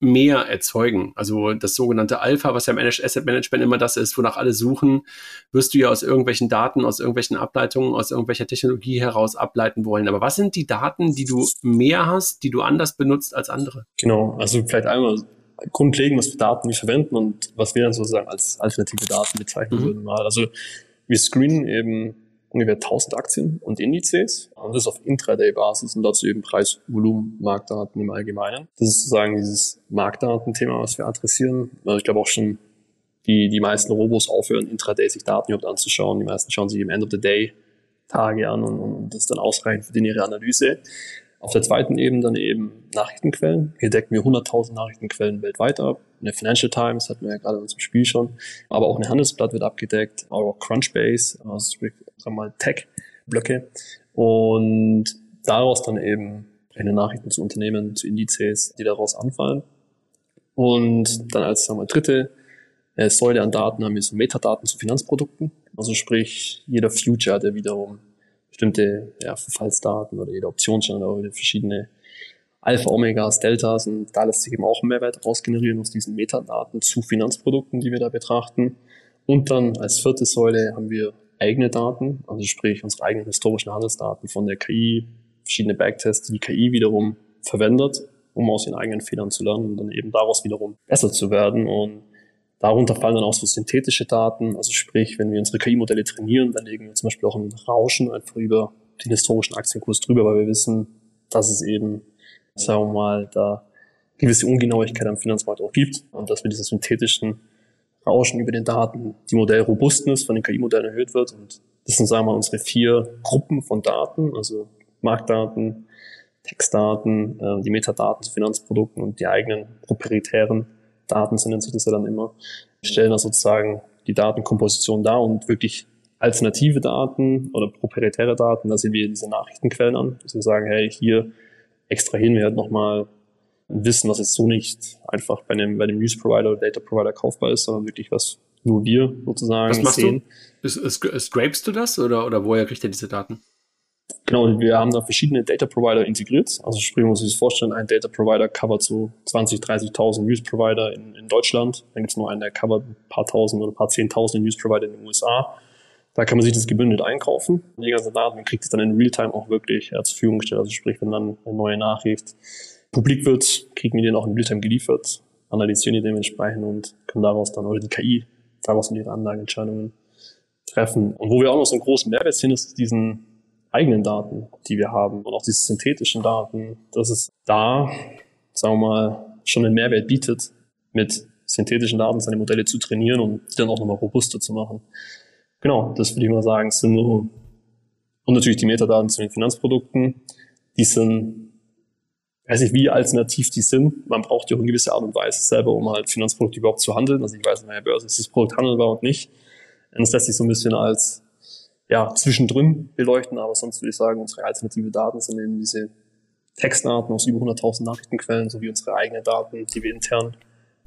mehr erzeugen. Also das sogenannte Alpha, was ja im Asset Management immer das ist, wonach alle suchen, wirst du ja aus irgendwelchen Daten, aus irgendwelchen Ableitungen, aus irgendwelcher Technologie heraus ableiten wollen. Aber was sind die Daten, die du mehr hast, die du anders benutzt als andere? Genau, also vielleicht einmal grundlegend, was für Daten wir verwenden und was wir dann sozusagen als alternative Daten bezeichnen mhm. würden. Also wir screenen eben ungefähr 1000 Aktien und Indizes und das auf Intraday-Basis und dazu eben Preis, Volumen, Marktdaten im Allgemeinen. Das ist sozusagen dieses Marktdatenthema, was wir adressieren. Also ich glaube auch schon die, die meisten Robos aufhören, Intraday sich Daten überhaupt anzuschauen. Die meisten schauen sich im End of the Day Tage an und, und das ist dann ausreichend für die ihre Analyse. Auf der zweiten Ebene dann eben Nachrichtenquellen. Hier decken wir 100.000 Nachrichtenquellen weltweit ab. Eine Financial Times hatten wir ja gerade in unserem Spiel schon. Aber auch eine Handelsblatt wird abgedeckt, auch Crunchbase, also sagen wir mal Tech-Blöcke. Und daraus dann eben eine Nachrichten zu Unternehmen, zu Indizes, die daraus anfallen. Und dann als sagen wir, dritte äh, Säule an Daten haben wir so Metadaten zu Finanzprodukten. Also sprich, jeder Future ja wiederum bestimmte ja, Verfallsdaten oder jede Optionsstand oder verschiedene Alpha, Omegas, Deltas und da lässt sich eben auch Mehrwert rausgenerieren aus diesen Metadaten zu Finanzprodukten, die wir da betrachten. Und dann als vierte Säule haben wir eigene Daten, also sprich unsere eigenen historischen Handelsdaten von der KI, verschiedene Backtests, die die KI wiederum verwendet, um aus ihren eigenen Fehlern zu lernen und dann eben daraus wiederum besser zu werden. Und Darunter fallen dann auch so synthetische Daten, also sprich, wenn wir unsere KI-Modelle trainieren, dann legen wir zum Beispiel auch ein Rauschen einfach über den historischen Aktienkurs drüber, weil wir wissen, dass es eben, sagen wir mal, da gewisse Ungenauigkeit am Finanzmarkt auch gibt und dass mit dieser synthetischen Rauschen über den Daten die Modellrobustness von den KI-Modellen erhöht wird. Und das sind, sagen wir mal, unsere vier Gruppen von Daten, also Marktdaten, Textdaten, äh, die Metadaten zu Finanzprodukten und die eigenen proprietären Daten, so nennt sich das ja dann immer, stellen da sozusagen die Datenkomposition dar und wirklich alternative Daten oder proprietäre Daten, da sehen wir diese Nachrichtenquellen an, dass wir sagen, hey, hier extrahieren wir halt nochmal Wissen, was jetzt so nicht einfach bei einem, bei einem News Provider oder Data Provider kaufbar ist, sondern wirklich was nur wir sozusagen was machst sehen. Du? Ist, ist, scrapest du das oder, oder woher kriegt ihr diese Daten? Genau, wir haben da verschiedene Data Provider integriert. Also sprich, man muss sich das vorstellen, ein Data Provider covert so 20, 30.000 News Provider in, in Deutschland. Dann gibt es nur einen, der covert ein paar tausend oder ein paar zehntausend News Provider in den USA. Da kann man sich das gebündelt einkaufen. Die ganze Daten, man kriegt es dann in Realtime auch wirklich ja, zur Verfügung gestellt. Also sprich, wenn dann eine neue Nachricht publik wird, kriegen wir den auch in Realtime geliefert, analysieren die dementsprechend und können daraus dann, oder die KI, daraus dann ihre Anlageentscheidungen treffen. Und wo wir auch noch so einen großen Mehrwert sehen, ist diesen eigenen Daten, die wir haben und auch diese synthetischen Daten, dass es da, sagen wir mal, schon einen Mehrwert bietet, mit synthetischen Daten seine Modelle zu trainieren und dann auch nochmal robuster zu machen. Genau, das würde ich mal sagen, sind so, und natürlich die Metadaten zu den Finanzprodukten, die sind, weiß nicht, wie alternativ die sind. Man braucht ja auch eine gewisse Art und Weise selber, um halt Finanzprodukte überhaupt zu handeln. Also ich weiß, der Börse ist das Produkt handelbar und nicht. Und das lässt sich so ein bisschen als ja, zwischendrin beleuchten, aber sonst würde ich sagen, unsere alternative Daten sind eben diese Textdaten aus über 100.000 Nachrichtenquellen sowie unsere eigenen Daten, die wir intern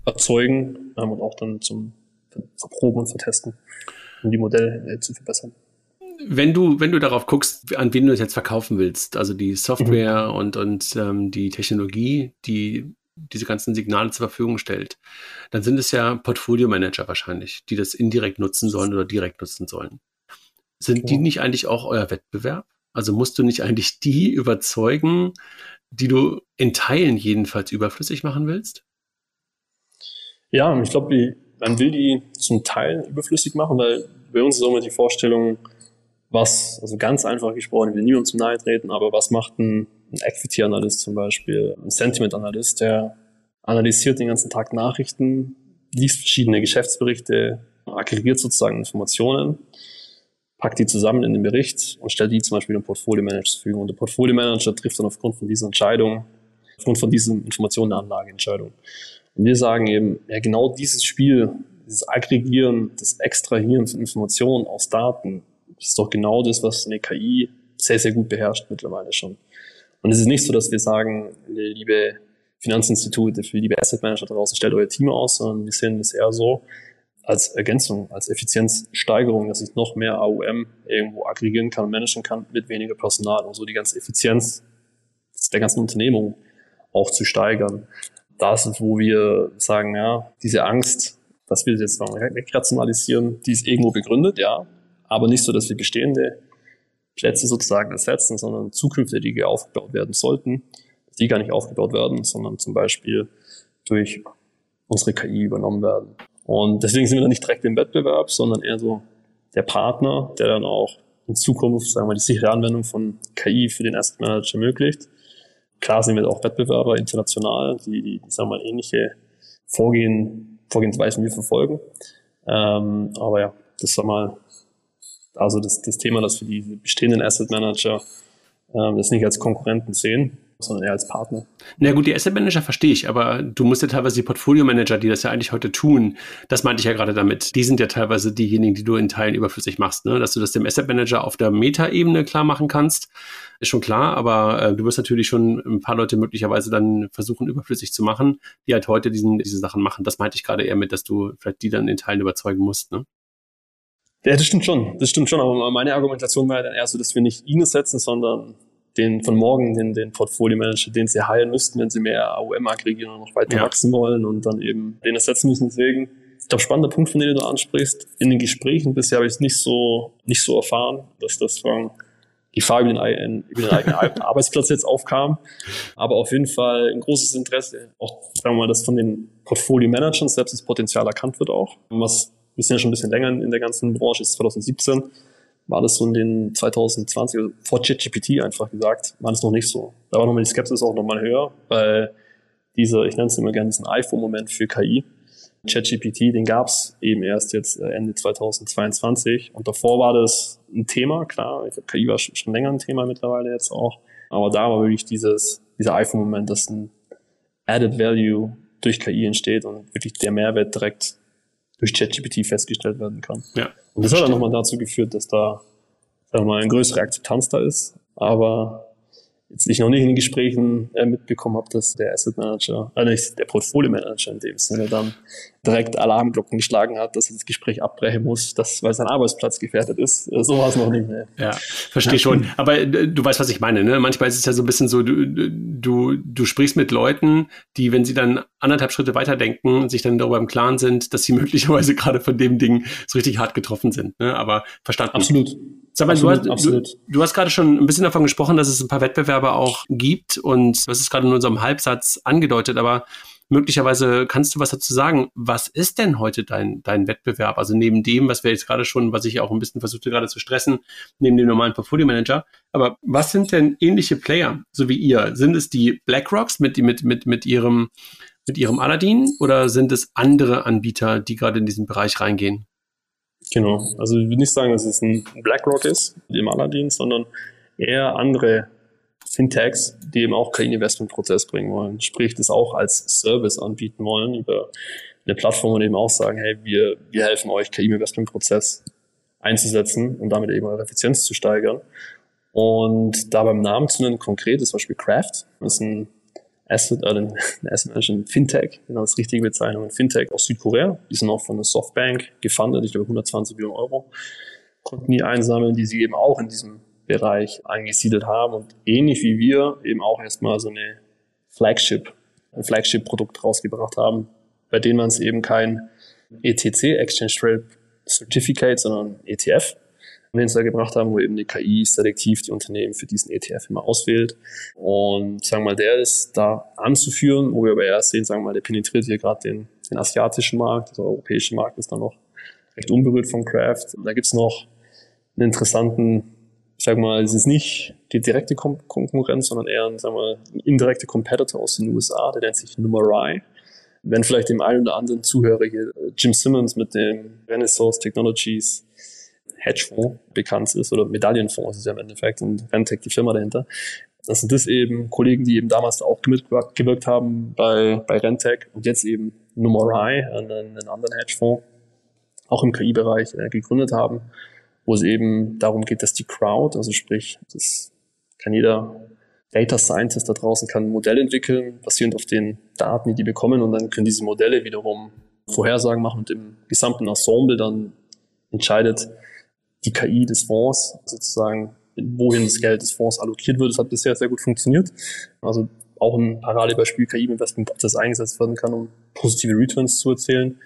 erzeugen ähm, und auch dann zum Verproben und Vertesten, um die Modelle äh, zu verbessern. Wenn du, wenn du darauf guckst, an wen du es jetzt verkaufen willst, also die Software mhm. und, und ähm, die Technologie, die diese ganzen Signale zur Verfügung stellt, dann sind es ja Portfolio-Manager wahrscheinlich, die das indirekt nutzen sollen oder direkt nutzen sollen. Sind ja. die nicht eigentlich auch euer Wettbewerb? Also musst du nicht eigentlich die überzeugen, die du in Teilen jedenfalls überflüssig machen willst? Ja, ich glaube, man will die zum Teil überflüssig machen, weil bei uns ist auch immer die Vorstellung, was, also ganz einfach gesprochen, ich will niemandem zum nahe treten, aber was macht ein, ein Equity-Analyst zum Beispiel, ein Sentiment-Analyst, der analysiert den ganzen Tag Nachrichten, liest verschiedene Geschäftsberichte, aggregiert sozusagen Informationen packt die zusammen in den Bericht und stellt die zum Beispiel dem Portfolio-Manager zur Verfügung. Und der Portfolio-Manager trifft dann aufgrund von dieser Entscheidung, aufgrund von diesen Informationen eine Anlageentscheidung. Und wir sagen eben, ja, genau dieses Spiel, dieses Aggregieren, das Extrahieren von Informationen aus Daten, ist doch genau das, was eine KI sehr, sehr gut beherrscht mittlerweile schon. Und es ist nicht so, dass wir sagen, liebe Finanzinstitute, liebe Asset Manager draußen, stellt euer Team aus, sondern wir sehen es eher so, als Ergänzung, als Effizienzsteigerung, dass ich noch mehr AUM irgendwo aggregieren kann und managen kann mit weniger Personal und so die ganze Effizienz der ganzen Unternehmung auch zu steigern. Das ist, wo wir sagen, ja, diese Angst, dass wir jetzt wegrationalisieren, die ist irgendwo begründet, ja, aber nicht so, dass wir bestehende Plätze sozusagen ersetzen, sondern zukünftige, die aufgebaut werden sollten, die gar nicht aufgebaut werden, sondern zum Beispiel durch unsere KI übernommen werden. Und deswegen sind wir dann nicht direkt im Wettbewerb, sondern eher so der Partner, der dann auch in Zukunft, sagen wir, die sichere Anwendung von KI für den Asset Manager ermöglicht. Klar sind wir auch Wettbewerber international, die, die, sagen wir mal, ähnliche Vorgehen, Vorgehensweisen wir verfolgen. Ähm, aber ja, das war mal also das, das Thema, dass wir die bestehenden Asset Manager ähm, das nicht als Konkurrenten sehen, sondern eher als Partner. Na gut, die Asset Manager verstehe ich, aber du musst ja teilweise die Portfolio Manager, die das ja eigentlich heute tun, das meinte ich ja gerade damit, die sind ja teilweise diejenigen, die du in Teilen überflüssig machst, ne? dass du das dem Asset Manager auf der Meta-Ebene klar machen kannst, ist schon klar, aber äh, du wirst natürlich schon ein paar Leute möglicherweise dann versuchen, überflüssig zu machen, die halt heute diesen, diese Sachen machen. Das meinte ich gerade eher mit, dass du vielleicht die dann in Teilen überzeugen musst, ne? Ja, das stimmt schon. Das stimmt schon. Aber meine Argumentation war ja dann eher so, dass wir nicht ihn setzen, sondern den von morgen, den, den Portfolio-Manager, den sie heilen müssten, wenn sie mehr AUM aggregieren und noch weiter ja. wachsen wollen und dann eben den ersetzen müssen. Deswegen, ich glaube, spannender Punkt, von dem du ansprichst. In den Gesprächen bisher habe ich es nicht so, nicht so erfahren, dass das von die Frage über den, über den eigenen Arbeitsplatz jetzt aufkam. Aber auf jeden Fall ein großes Interesse. Auch, sagen wir mal, dass von den Portfolio-Managern selbst das Potenzial erkannt wird auch. Was wir sind ja schon ein bisschen länger in der ganzen Branche, ist 2017 war das so in den 2020, also vor ChatGPT einfach gesagt, war das noch nicht so. Da war nochmal die Skepsis auch nochmal höher, weil dieser, ich nenne es immer gerne diesen iPhone-Moment für KI. ChatGPT, den gab es eben erst jetzt äh, Ende 2022 und davor war das ein Thema, klar, ich glaube, KI war schon länger ein Thema mittlerweile jetzt auch, aber da war wirklich dieses, dieser iPhone-Moment, dass ein Added Value durch KI entsteht und wirklich der Mehrwert direkt durch ChatGPT festgestellt werden kann. Ja. Und das hat dann nochmal dazu geführt, dass da sagen wir mal, eine größere Akzeptanz da ist. Aber jetzt ich noch nicht in den Gesprächen äh, mitbekommen habe, dass der Asset Manager, äh, nicht der Portfolio Manager in dem Sinne dann direkt Alarmglocken geschlagen hat, dass er das Gespräch abbrechen muss, dass, weil sein Arbeitsplatz gefährdet ist. Äh, so war es noch nicht. Ne? Ja, verstehe ja. schon. Aber äh, du weißt, was ich meine. Ne? Manchmal ist es ja so ein bisschen so, du, du, du sprichst mit Leuten, die, wenn sie dann anderthalb Schritte weiterdenken, sich dann darüber im Klaren sind, dass sie möglicherweise gerade von dem Ding so richtig hart getroffen sind. Ne? Aber verstanden. Absolut. Sag mal, absolut, du, hast, absolut. Du, du, hast gerade schon ein bisschen davon gesprochen, dass es ein paar Wettbewerber auch gibt und das ist gerade in unserem Halbsatz angedeutet, aber möglicherweise kannst du was dazu sagen. Was ist denn heute dein, dein Wettbewerb? Also neben dem, was wir jetzt gerade schon, was ich auch ein bisschen versuchte gerade zu stressen, neben dem normalen Portfolio Manager. Aber was sind denn ähnliche Player, so wie ihr? Sind es die BlackRocks mit, mit, mit, mit ihrem, mit ihrem Aladdin oder sind es andere Anbieter, die gerade in diesen Bereich reingehen? Genau. Also ich will nicht sagen, dass es ein BlackRock ist, im Aladdin, sondern eher andere Fintechs, die eben auch keinen Investmentprozess bringen wollen. Sprich, das auch als Service anbieten wollen über eine Plattform und eben auch sagen, hey, wir, wir helfen euch, KI-Investmentprozess einzusetzen und damit eben eure Effizienz zu steigern. Und da beim Namen zu nennen konkret ist zum Beispiel Craft. Das ist ein Asset, äh, ein Asset Management Fintech, genau das richtige Bezeichnung, Fintech aus Südkorea. Die sind auch von der Softbank gefundet, ich glaube 120 Millionen Euro. Konnten die einsammeln, die sie eben auch in diesem Bereich angesiedelt haben und ähnlich wie wir eben auch erstmal so eine Flagship, ein Flagship-Produkt rausgebracht haben, bei denen man es eben kein ETC, Exchange Trade Certificate, sondern ETF den sie da gebracht haben, wo eben die KI selektiv die Unternehmen für diesen ETF immer auswählt. Und sagen wir mal, der ist da anzuführen, wo wir aber erst sehen, sagen wir mal, der penetriert hier gerade den, den asiatischen Markt, der europäische Markt ist dann noch recht unberührt von Craft. Da gibt's noch einen interessanten, ich sag mal, es ist nicht die direkte Kon Konkurrenz, sondern eher ein, sagen wir ein indirekter Competitor aus den USA, der nennt sich Numerai. Wenn vielleicht dem einen oder anderen Zuhörer hier Jim Simmons mit dem Renaissance Technologies Hedgefonds bekannt ist oder Medaillenfonds ist ja im Endeffekt und Rentec die Firma dahinter. Das sind das eben Kollegen, die eben damals auch mitgewirkt haben bei, bei Rentec und jetzt eben Numerai, einen, einen anderen Hedgefonds, auch im KI-Bereich äh, gegründet haben, wo es eben darum geht, dass die Crowd, also sprich, das kann jeder Data Scientist da draußen kann ein Modell entwickeln, basierend auf den Daten, die die bekommen und dann können diese Modelle wiederum Vorhersagen machen und im gesamten Ensemble dann entscheidet, die KI des Fonds sozusagen, wohin das Geld des Fonds allokiert wird. Das hat bisher sehr gut funktioniert. Also auch ein Paradebeispiel KI im Investmentprozess eingesetzt werden kann, um positive Returns zu erzielen.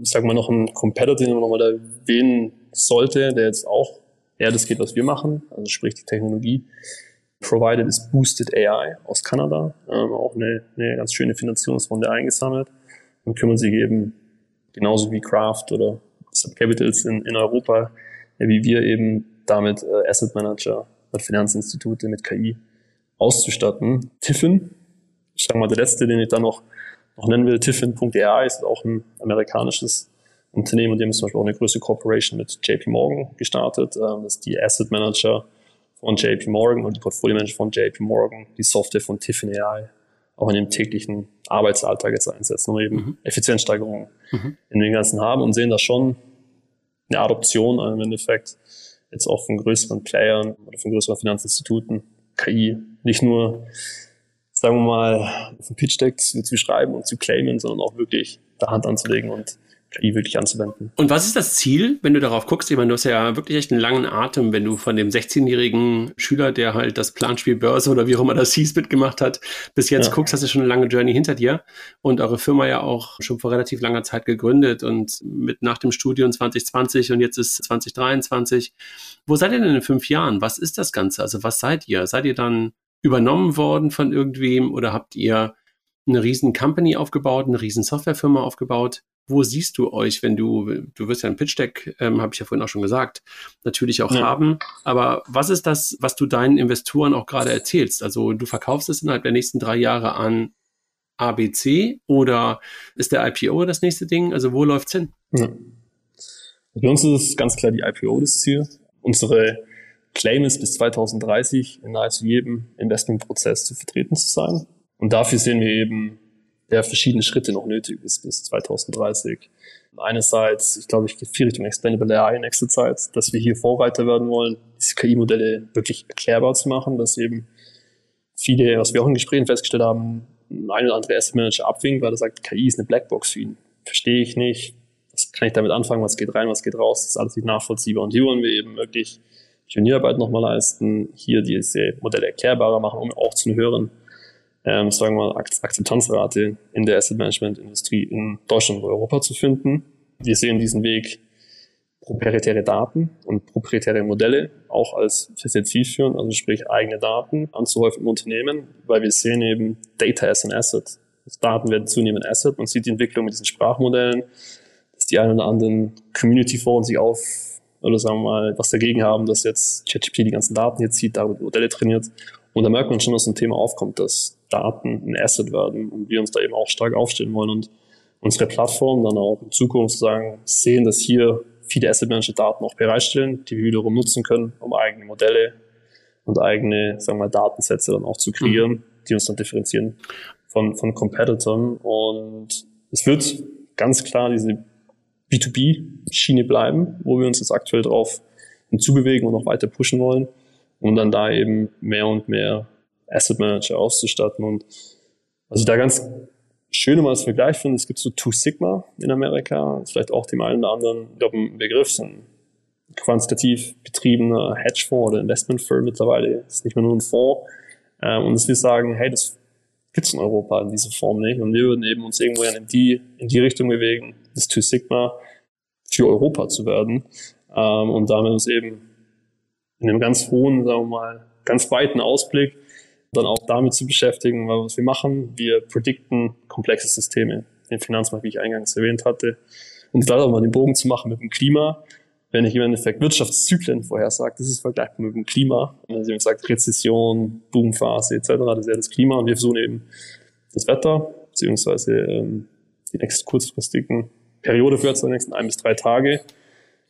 Ich sage mal noch ein Competitor, den man nochmal erwähnen sollte, der jetzt auch eher das geht, was wir machen, also sprich die Technologie. Provided ist Boosted AI aus Kanada, ähm, auch eine, eine ganz schöne Finanzierungsrunde eingesammelt und kümmern sich eben genauso wie Kraft oder Subcapitals in, in Europa wie wir eben damit äh, Asset Manager und Finanzinstitute mit KI auszustatten. Tiffin, ich sage mal der letzte, den ich da noch, noch nennen will, Tiffin.ai ist auch ein amerikanisches Unternehmen und die haben zum Beispiel auch eine größere Corporation mit JP Morgan gestartet. Ähm, das ist die Asset Manager von JP Morgan und die Portfolio Manager von JP Morgan, die Software von Tiffin AI auch in dem täglichen Arbeitsalltag jetzt einsetzen, um eben mhm. Effizienzsteigerungen mhm. in den ganzen haben und sehen da schon eine Adoption im Endeffekt jetzt auch von größeren Playern oder von größeren Finanzinstituten KI nicht nur, sagen wir mal, auf Pitch Deck zu, zu schreiben und zu claimen, sondern auch wirklich da Hand anzulegen und KI wirklich anzuwenden. Und was ist das Ziel, wenn du darauf guckst? Ich meine, du hast ja wirklich echt einen langen Atem, wenn du von dem 16-jährigen Schüler, der halt das Planspiel Börse oder wie auch immer das hieß, mitgemacht hat, bis jetzt ja. guckst, hast du schon eine lange Journey hinter dir und eure Firma ja auch schon vor relativ langer Zeit gegründet und mit nach dem Studium 2020 und jetzt ist 2023. Wo seid ihr denn in fünf Jahren? Was ist das Ganze? Also was seid ihr? Seid ihr dann übernommen worden von irgendwem oder habt ihr eine riesen Company aufgebaut, eine riesen Softwarefirma aufgebaut? Wo siehst du euch, wenn du, du wirst ja ein Pitch Deck, ähm, habe ich ja vorhin auch schon gesagt, natürlich auch ja. haben. Aber was ist das, was du deinen Investoren auch gerade erzählst? Also du verkaufst es innerhalb der nächsten drei Jahre an ABC oder ist der IPO das nächste Ding? Also wo läuft's hin? Ja. Bei uns ist es ganz klar die IPO das Ziel. Unsere Claim ist bis 2030 in nahezu jedem Investmentprozess zu vertreten zu sein. Und dafür sehen wir eben der verschiedene Schritte noch nötig ist bis 2030. Einerseits, ich glaube, ich gehe viel Richtung Explainable AI in nächster Zeit, dass wir hier Vorreiter werden wollen, diese KI-Modelle wirklich erklärbar zu machen, dass eben viele, was wir auch in Gesprächen festgestellt haben, ein oder andere Asset Manager abwinkt, weil er sagt, KI ist eine Blackbox für ihn. Verstehe ich nicht. Was kann ich damit anfangen? Was geht rein? Was geht raus? Das ist alles nicht nachvollziehbar. Und hier wollen wir eben wirklich Pionierarbeit nochmal leisten, hier diese Modelle erklärbarer machen, um auch zu einer höheren, ähm, sagen wir mal, Akzeptanzrate in der Asset Management Industrie in Deutschland und Europa zu finden. Wir sehen diesen Weg proprietäre Daten und proprietäre Modelle auch als sehr zielführend, also sprich eigene Daten anzuhäufen im Unternehmen, weil wir sehen eben Data as an Asset. Also Daten werden zunehmend Asset. Man sieht die Entwicklung mit diesen Sprachmodellen, dass die ein oder anderen Community-Foren sich auf oder sagen wir mal, was dagegen haben, dass jetzt ChatGPT die ganzen Daten jetzt zieht, damit Modelle trainiert. Und da merkt man schon, dass ein Thema aufkommt, dass Daten ein Asset werden und wir uns da eben auch stark aufstellen wollen und unsere Plattform dann auch in Zukunft sagen, sehen, dass hier viele Asset Manager Daten auch bereitstellen, die wir wiederum nutzen können, um eigene Modelle und eigene, sagen wir mal, Datensätze dann auch zu kreieren, mhm. die uns dann differenzieren von, von Competitors. Und es wird ganz klar diese B2B-Schiene bleiben, wo wir uns jetzt aktuell drauf hinzubewegen und auch weiter pushen wollen, um dann da eben mehr und mehr Asset Manager auszustatten. Und also da ganz schön mal als Vergleich finde, es gibt so Two Sigma in Amerika, vielleicht auch dem einen oder anderen, ich glaube, ein Begriff, so ein quantitativ betriebener Hedgefonds oder Investmentfirm mittlerweile, ist nicht mehr nur ein Fonds. Ähm, und dass wir sagen, hey, das gibt es in Europa in dieser Form nicht. Und wir würden eben uns irgendwo in die, in die Richtung bewegen, das Two Sigma für Europa zu werden. Ähm, und damit uns eben in einem ganz hohen, sagen wir mal, ganz weiten Ausblick dann auch damit zu beschäftigen, was wir machen, wir predikten komplexe Systeme, den Finanzmarkt, wie ich eingangs erwähnt hatte. Und da auch mal den Bogen zu machen mit dem Klima, wenn ich im Endeffekt Wirtschaftszyklen vorhersage, das ist vergleichbar mit dem Klima. Also ich sagt Rezession, Boomphase etc., das ist ja das Klima und wir versuchen eben das Wetter, beziehungsweise ähm, die nächsten kurzfristigen Periode für die nächsten ein bis drei Tage.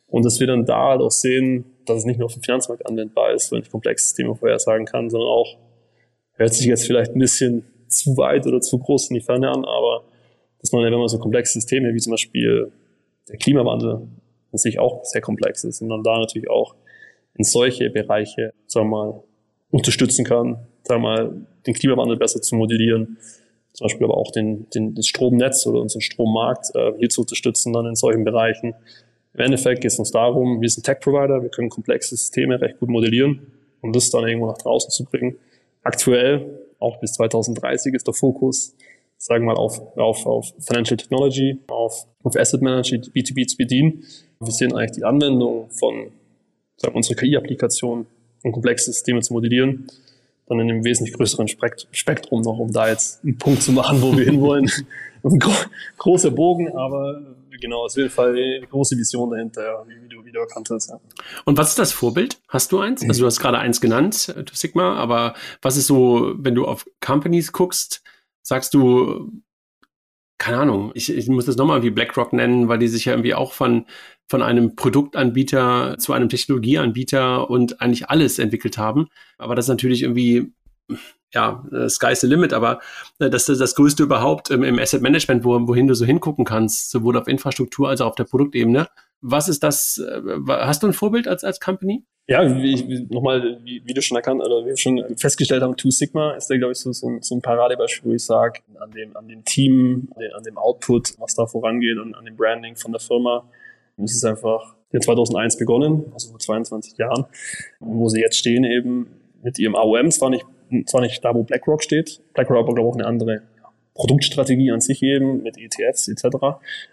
Und dass wir dann da halt auch sehen, dass es nicht nur auf dem Finanzmarkt anwendbar ist, wenn ich komplexe Systeme vorhersagen kann, sondern auch hört sich jetzt vielleicht ein bisschen zu weit oder zu groß in die Ferne an, aber dass man, wenn man so komplexe Systeme wie zum Beispiel der Klimawandel an sich auch sehr komplex ist und dann da natürlich auch in solche Bereiche, sagen wir mal, unterstützen kann, sagen wir mal, den Klimawandel besser zu modellieren, zum Beispiel aber auch den, den, das Stromnetz oder unseren Strommarkt äh, hier zu unterstützen dann in solchen Bereichen. Im Endeffekt geht es uns darum, wir sind Tech-Provider, wir können komplexe Systeme recht gut modellieren, um das dann irgendwo nach draußen zu bringen aktuell, auch bis 2030 ist der Fokus, sagen wir mal, auf, auf, auf Financial Technology, auf, auf Asset Management, B2B zu bedienen. Wir sehen eigentlich die Anwendung von sagen, unsere KI-Applikation, um komplexe Systeme zu modellieren, dann in einem wesentlich größeren Spektrum noch, um da jetzt einen Punkt zu machen, wo wir hinwollen. ein gro großer Bogen, aber genau, auf jeden Fall eine große Vision dahinter, wie, du, wie du erkannt hast. Ja. Und was ist das Vorbild? Hast du eins? Also du hast gerade eins genannt, äh, Sigma, aber was ist so, wenn du auf Companies guckst, sagst du, keine Ahnung, ich, ich muss das nochmal wie BlackRock nennen, weil die sich ja irgendwie auch von, von einem Produktanbieter zu einem Technologieanbieter und eigentlich alles entwickelt haben. Aber das ist natürlich irgendwie ja, äh, sky's the limit, aber äh, das ist das Größte überhaupt im, Asset Management, wo, wohin du so hingucken kannst, sowohl auf Infrastruktur als auch auf der Produktebene. Was ist das? Äh, hast du ein Vorbild als, als Company? Ja, wie, nochmal, wie, wie du schon erkannt oder wie wir schon festgestellt haben, Two Sigma ist da, glaube ich, so, so, ein, so ein Paradebeispiel, wo ich sage, an dem, an dem Team, an dem, an dem Output, was da vorangeht und an dem Branding von der Firma. Es ist einfach in 2001 begonnen, also vor 22 Jahren, wo sie jetzt stehen eben mit ihrem AOM, zwar nicht zwar nicht da, wo BlackRock steht. BlackRock aber, glaube ich, auch eine andere Produktstrategie an sich eben mit ETFs etc.,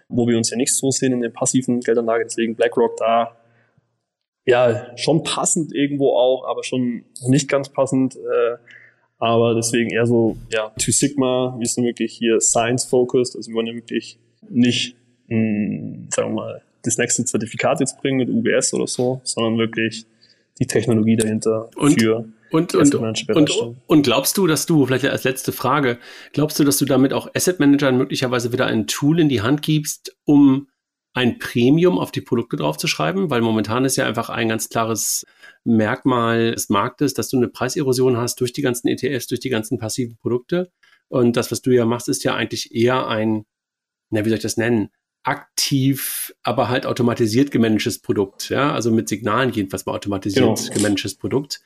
wo wir uns ja nicht so sehen in der passiven Geldanlage. Deswegen BlackRock da ja schon passend irgendwo auch, aber schon nicht ganz passend. Äh, aber deswegen eher so, ja, Two Sigma, wir sind wirklich hier Science-focused, also wir wollen ja wirklich nicht, mh, hm, sagen wir mal, das nächste Zertifikat jetzt bringen mit UBS oder so, sondern wirklich die Technologie dahinter und, für und, und, und, und, glaubst du, dass du, vielleicht als letzte Frage, glaubst du, dass du damit auch Asset Managern möglicherweise wieder ein Tool in die Hand gibst, um ein Premium auf die Produkte draufzuschreiben? Weil momentan ist ja einfach ein ganz klares Merkmal des Marktes, dass du eine Preiserosion hast durch die ganzen ETFs, durch die ganzen passiven Produkte. Und das, was du ja machst, ist ja eigentlich eher ein, na, wie soll ich das nennen? Aktiv, aber halt automatisiert gemanagtes Produkt, ja, also mit Signalen jedenfalls mal automatisiert genau. gemanagtes Produkt.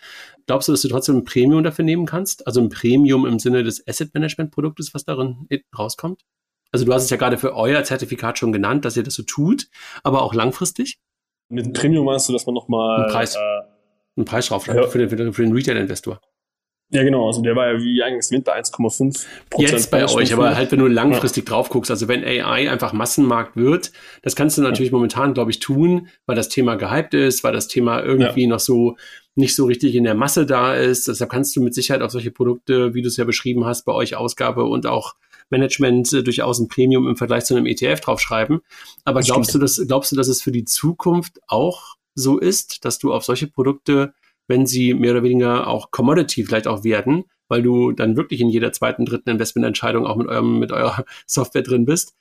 Glaubst du, dass du trotzdem ein Premium dafür nehmen kannst? Also ein Premium im Sinne des Asset Management Produktes, was darin rauskommt? Also du hast es ja gerade für euer Zertifikat schon genannt, dass ihr das so tut, aber auch langfristig? Mit Premium meinst du, dass man nochmal einen Preis, äh, einen Preis draufschreibt ja. für den, für den, für den Retail-Investor? Ja, genau. Also der war ja wie eigentlich Wind bei 1,5 Jetzt bei euch, aber halt, wenn du langfristig ja. drauf guckst, also wenn AI einfach Massenmarkt wird, das kannst du natürlich ja. momentan, glaube ich, tun, weil das Thema gehypt ist, weil das Thema irgendwie ja. noch so nicht so richtig in der Masse da ist. Deshalb kannst du mit Sicherheit auf solche Produkte, wie du es ja beschrieben hast, bei euch Ausgabe und auch Management äh, durchaus ein Premium im Vergleich zu einem ETF draufschreiben. Aber das glaubst stimmt. du, dass, glaubst du, dass es für die Zukunft auch so ist, dass du auf solche Produkte wenn sie mehr oder weniger auch Commodity vielleicht auch werden, weil du dann wirklich in jeder zweiten, dritten Investmententscheidung auch mit eurem, mit eurer Software drin bist.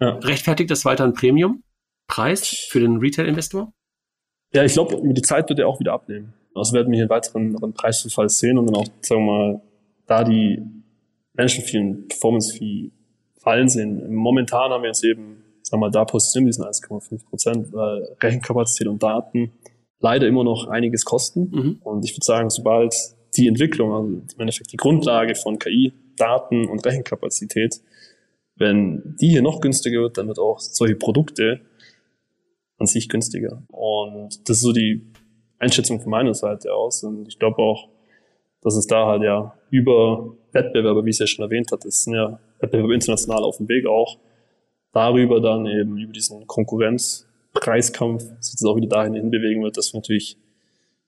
Ja. Rechtfertigt das weiter ein Premium-Preis für den Retail-Investor? Ja, ich glaube, über die Zeit wird er auch wieder abnehmen. Also werden wir hier einen weiteren, weiteren Preisverfall sehen und dann auch, sagen wir mal, da die Menschen und Performance-Fee fallen sehen. Momentan haben wir jetzt eben, sagen wir mal, da positionieren diesen 1,5 Prozent, weil Rechenkapazität und Daten leider immer noch einiges kosten. Mhm. Und ich würde sagen, sobald die Entwicklung, also im Endeffekt die Grundlage von KI, Daten und Rechenkapazität, wenn die hier noch günstiger wird, dann wird auch solche Produkte an sich günstiger. Und das ist so die Einschätzung von meiner Seite aus. Und ich glaube auch, dass es da halt ja über Wettbewerber, wie ich es ja schon erwähnt hatte, es sind ja Wettbewerber international auf dem Weg auch, darüber dann eben über diesen Konkurrenz Preiskampf sich jetzt auch wieder dahin bewegen wird, dass wir natürlich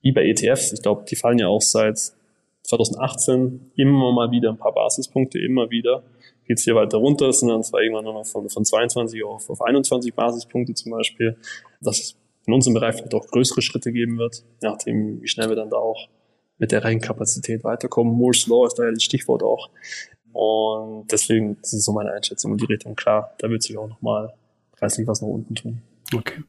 wie bei ETFs, ich glaube, die fallen ja auch seit 2018 immer mal wieder ein paar Basispunkte, immer wieder geht es hier weiter runter, sind dann zwar irgendwann nur noch von, von 22 auf, auf 21 Basispunkte zum Beispiel, dass es in unserem Bereich vielleicht auch größere Schritte geben wird, nachdem, wie schnell wir dann da auch mit der Rechenkapazität weiterkommen. Moore's Law ist da ja das Stichwort auch. Und deswegen, das ist so meine Einschätzung in die Richtung. Klar, da wird sich auch nochmal preislich was nach unten tun. Okay.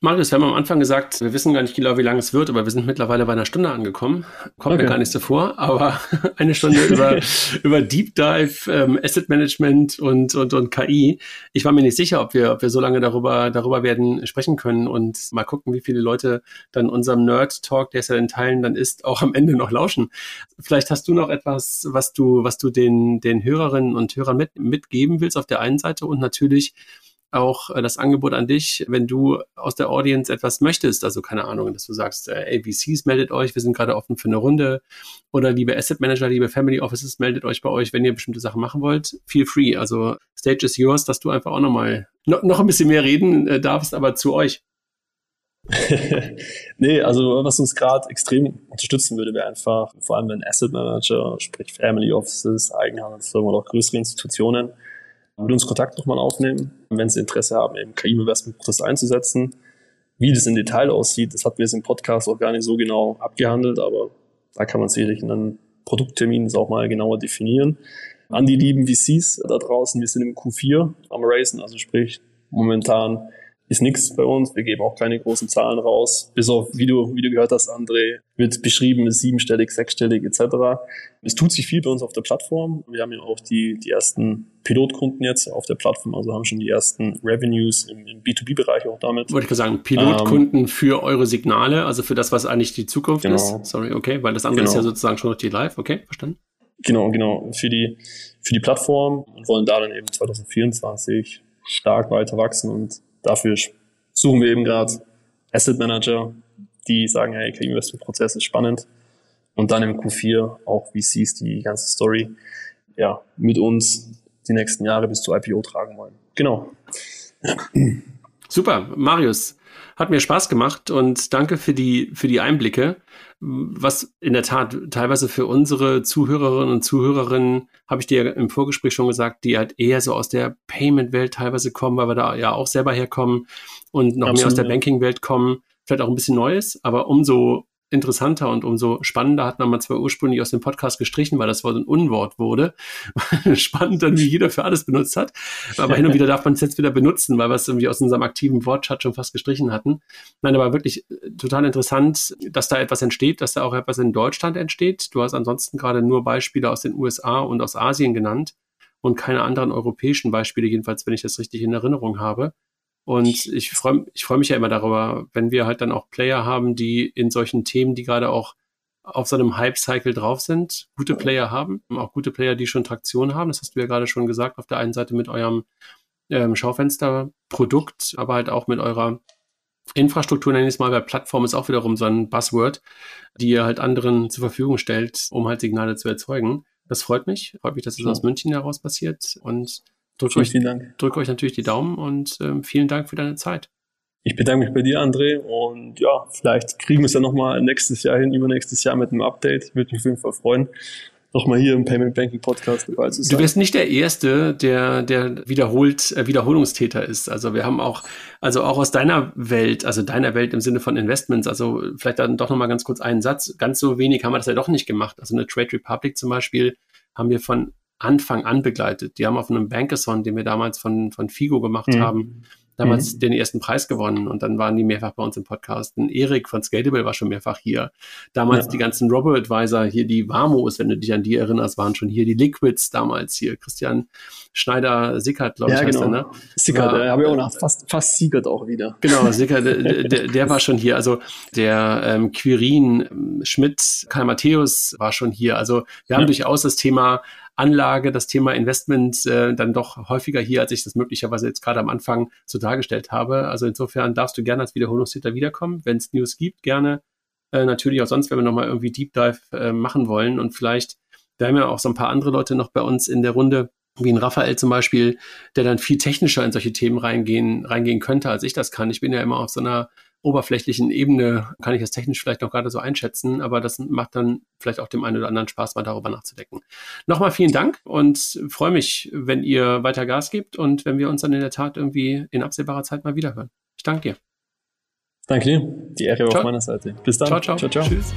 Marius, wir haben am Anfang gesagt, wir wissen gar nicht genau, wie lange es wird, aber wir sind mittlerweile bei einer Stunde angekommen. Kommt okay. mir gar nicht so vor, aber eine Stunde über, über Deep Dive, ähm, Asset Management und, und, und KI. Ich war mir nicht sicher, ob wir, ob wir so lange darüber, darüber werden sprechen können und mal gucken, wie viele Leute dann unserem Nerd Talk, der es ja in Teilen dann ist, auch am Ende noch lauschen. Vielleicht hast du noch etwas, was du, was du den, den Hörerinnen und Hörern mit, mitgeben willst auf der einen Seite und natürlich auch äh, das Angebot an dich, wenn du aus der Audience etwas möchtest, also keine Ahnung, dass du sagst, äh, AVCs meldet euch, wir sind gerade offen für eine Runde oder liebe Asset Manager, liebe Family Offices, meldet euch bei euch, wenn ihr bestimmte Sachen machen wollt, feel free. Also Stage is yours, dass du einfach auch nochmal noch, noch ein bisschen mehr reden äh, darfst, aber zu euch. nee, also was uns gerade extrem unterstützen würde, wäre einfach, vor allem wenn Asset Manager, sprich Family Offices, Eigenhandelsfirmen oder auch größere Institutionen, mit uns Kontakt nochmal aufnehmen, wenn sie Interesse haben, eben KI im Investmentprozess einzusetzen. Wie das im Detail aussieht, das hatten wir jetzt im Podcast auch gar nicht so genau abgehandelt, aber da kann man sicherlich in einem Produkttermin auch mal genauer definieren. An die lieben VCs da draußen, wir sind im Q4 am Racen, also sprich momentan ist nichts bei uns. Wir geben auch keine großen Zahlen raus. Bis auf, wie du, wie du gehört hast, André, wird beschrieben, ist siebenstellig, sechsstellig etc. Es tut sich viel bei uns auf der Plattform. Wir haben ja auch die, die ersten Pilotkunden jetzt auf der Plattform, also haben schon die ersten Revenues im, im B2B-Bereich auch damit. Wollte ich gerade sagen, Pilotkunden ähm, für eure Signale, also für das, was eigentlich die Zukunft genau. ist. Sorry, okay, weil das andere genau. ist ja sozusagen schon richtig live. Okay, verstanden. Genau, genau. Für die, für die Plattform und wollen da dann eben 2024 stark weiter wachsen und dafür suchen wir eben gerade Asset Manager, die sagen, hey, KI-Investment-Prozess ist spannend. Und dann im Q4 auch VCs, die die ganze Story ja, mit uns die nächsten Jahre bis zur IPO tragen wollen. Genau. Super, Marius. Hat mir Spaß gemacht und danke für die, für die Einblicke. Was in der Tat teilweise für unsere Zuhörerinnen und Zuhörerinnen, habe ich dir im Vorgespräch schon gesagt, die halt eher so aus der Payment-Welt teilweise kommen, weil wir da ja auch selber herkommen und noch Absolut, mehr aus der Banking-Welt kommen, vielleicht auch ein bisschen Neues, aber umso interessanter und umso spannender hat man zwar ursprünglich aus dem Podcast gestrichen, weil das Wort ein Unwort wurde. Spannend dann, wie jeder für alles benutzt hat. Aber hin und wieder darf man es jetzt wieder benutzen, weil wir es irgendwie aus unserem aktiven Wortschatz schon fast gestrichen hatten. Nein, aber wirklich äh, total interessant, dass da etwas entsteht, dass da auch etwas in Deutschland entsteht. Du hast ansonsten gerade nur Beispiele aus den USA und aus Asien genannt. und keine anderen europäischen Beispiele, jedenfalls, wenn ich das richtig in Erinnerung habe. Und ich freue ich freu mich ja immer darüber, wenn wir halt dann auch Player haben, die in solchen Themen, die gerade auch auf so einem Hype-Cycle drauf sind, gute Player haben, auch gute Player, die schon Traktion haben. Das hast du ja gerade schon gesagt, auf der einen Seite mit eurem ähm, Schaufensterprodukt, aber halt auch mit eurer Infrastruktur, nenne ich es mal, bei Plattform ist auch wiederum so ein Buzzword, die ihr halt anderen zur Verfügung stellt, um halt Signale zu erzeugen. Das freut mich. Freut mich, dass es das aus München heraus passiert und drückt euch, drück euch natürlich die Daumen und ähm, vielen Dank für deine Zeit. Ich bedanke mich bei dir, André. Und ja, vielleicht kriegen wir es ja nochmal nächstes Jahr hin, übernächstes Jahr mit einem Update. Würde mich auf jeden Fall freuen nochmal hier im Payment Banking Podcast dabei zu sein. Du bist nicht der Erste, der, der wiederholt, äh, Wiederholungstäter ist. Also wir haben auch, also auch aus deiner Welt, also deiner Welt im Sinne von Investments, also vielleicht dann doch nochmal ganz kurz einen Satz. Ganz so wenig haben wir das ja doch nicht gemacht. Also eine Trade Republic zum Beispiel haben wir von Anfang an begleitet. Die haben auf einem Bankathon, den wir damals von, von Figo gemacht mhm. haben, damals mhm. den ersten Preis gewonnen und dann waren die mehrfach bei uns im Podcast. Und Erik von Scalable war schon mehrfach hier. Damals ja. die ganzen Robo-Advisor, hier die Vamos, wenn du dich an die erinnerst, waren schon hier. Die Liquids damals hier. Christian Schneider-Sickert, glaube ich, ja, heißt genau. er, ne? Sickert, da habe ich auch noch fast, fast Siegert auch wieder. Genau, Sickert, der, der, der, war schon hier. Also der ähm, Quirin Schmidt, Karl Matthäus war schon hier. Also wir haben ja. durchaus das Thema Anlage, das Thema Investment äh, dann doch häufiger hier, als ich das möglicherweise jetzt gerade am Anfang so dargestellt habe. Also insofern darfst du gerne als Wiederholungstäter wiederkommen, wenn es News gibt, gerne. Äh, natürlich auch sonst, wenn wir nochmal irgendwie Deep Dive äh, machen wollen und vielleicht, wir haben ja auch so ein paar andere Leute noch bei uns in der Runde, wie ein Raphael zum Beispiel, der dann viel technischer in solche Themen reingehen, reingehen könnte, als ich das kann. Ich bin ja immer auf so einer oberflächlichen Ebene kann ich das technisch vielleicht noch gerade so einschätzen, aber das macht dann vielleicht auch dem einen oder anderen Spaß, mal darüber nachzudenken. Nochmal vielen Dank und freue mich, wenn ihr weiter Gas gebt und wenn wir uns dann in der Tat irgendwie in absehbarer Zeit mal wiederhören. Ich danke dir. Danke dir. Die Ehre auf meiner Seite. Bis dann. Ciao, ciao. ciao, ciao. Tschüss.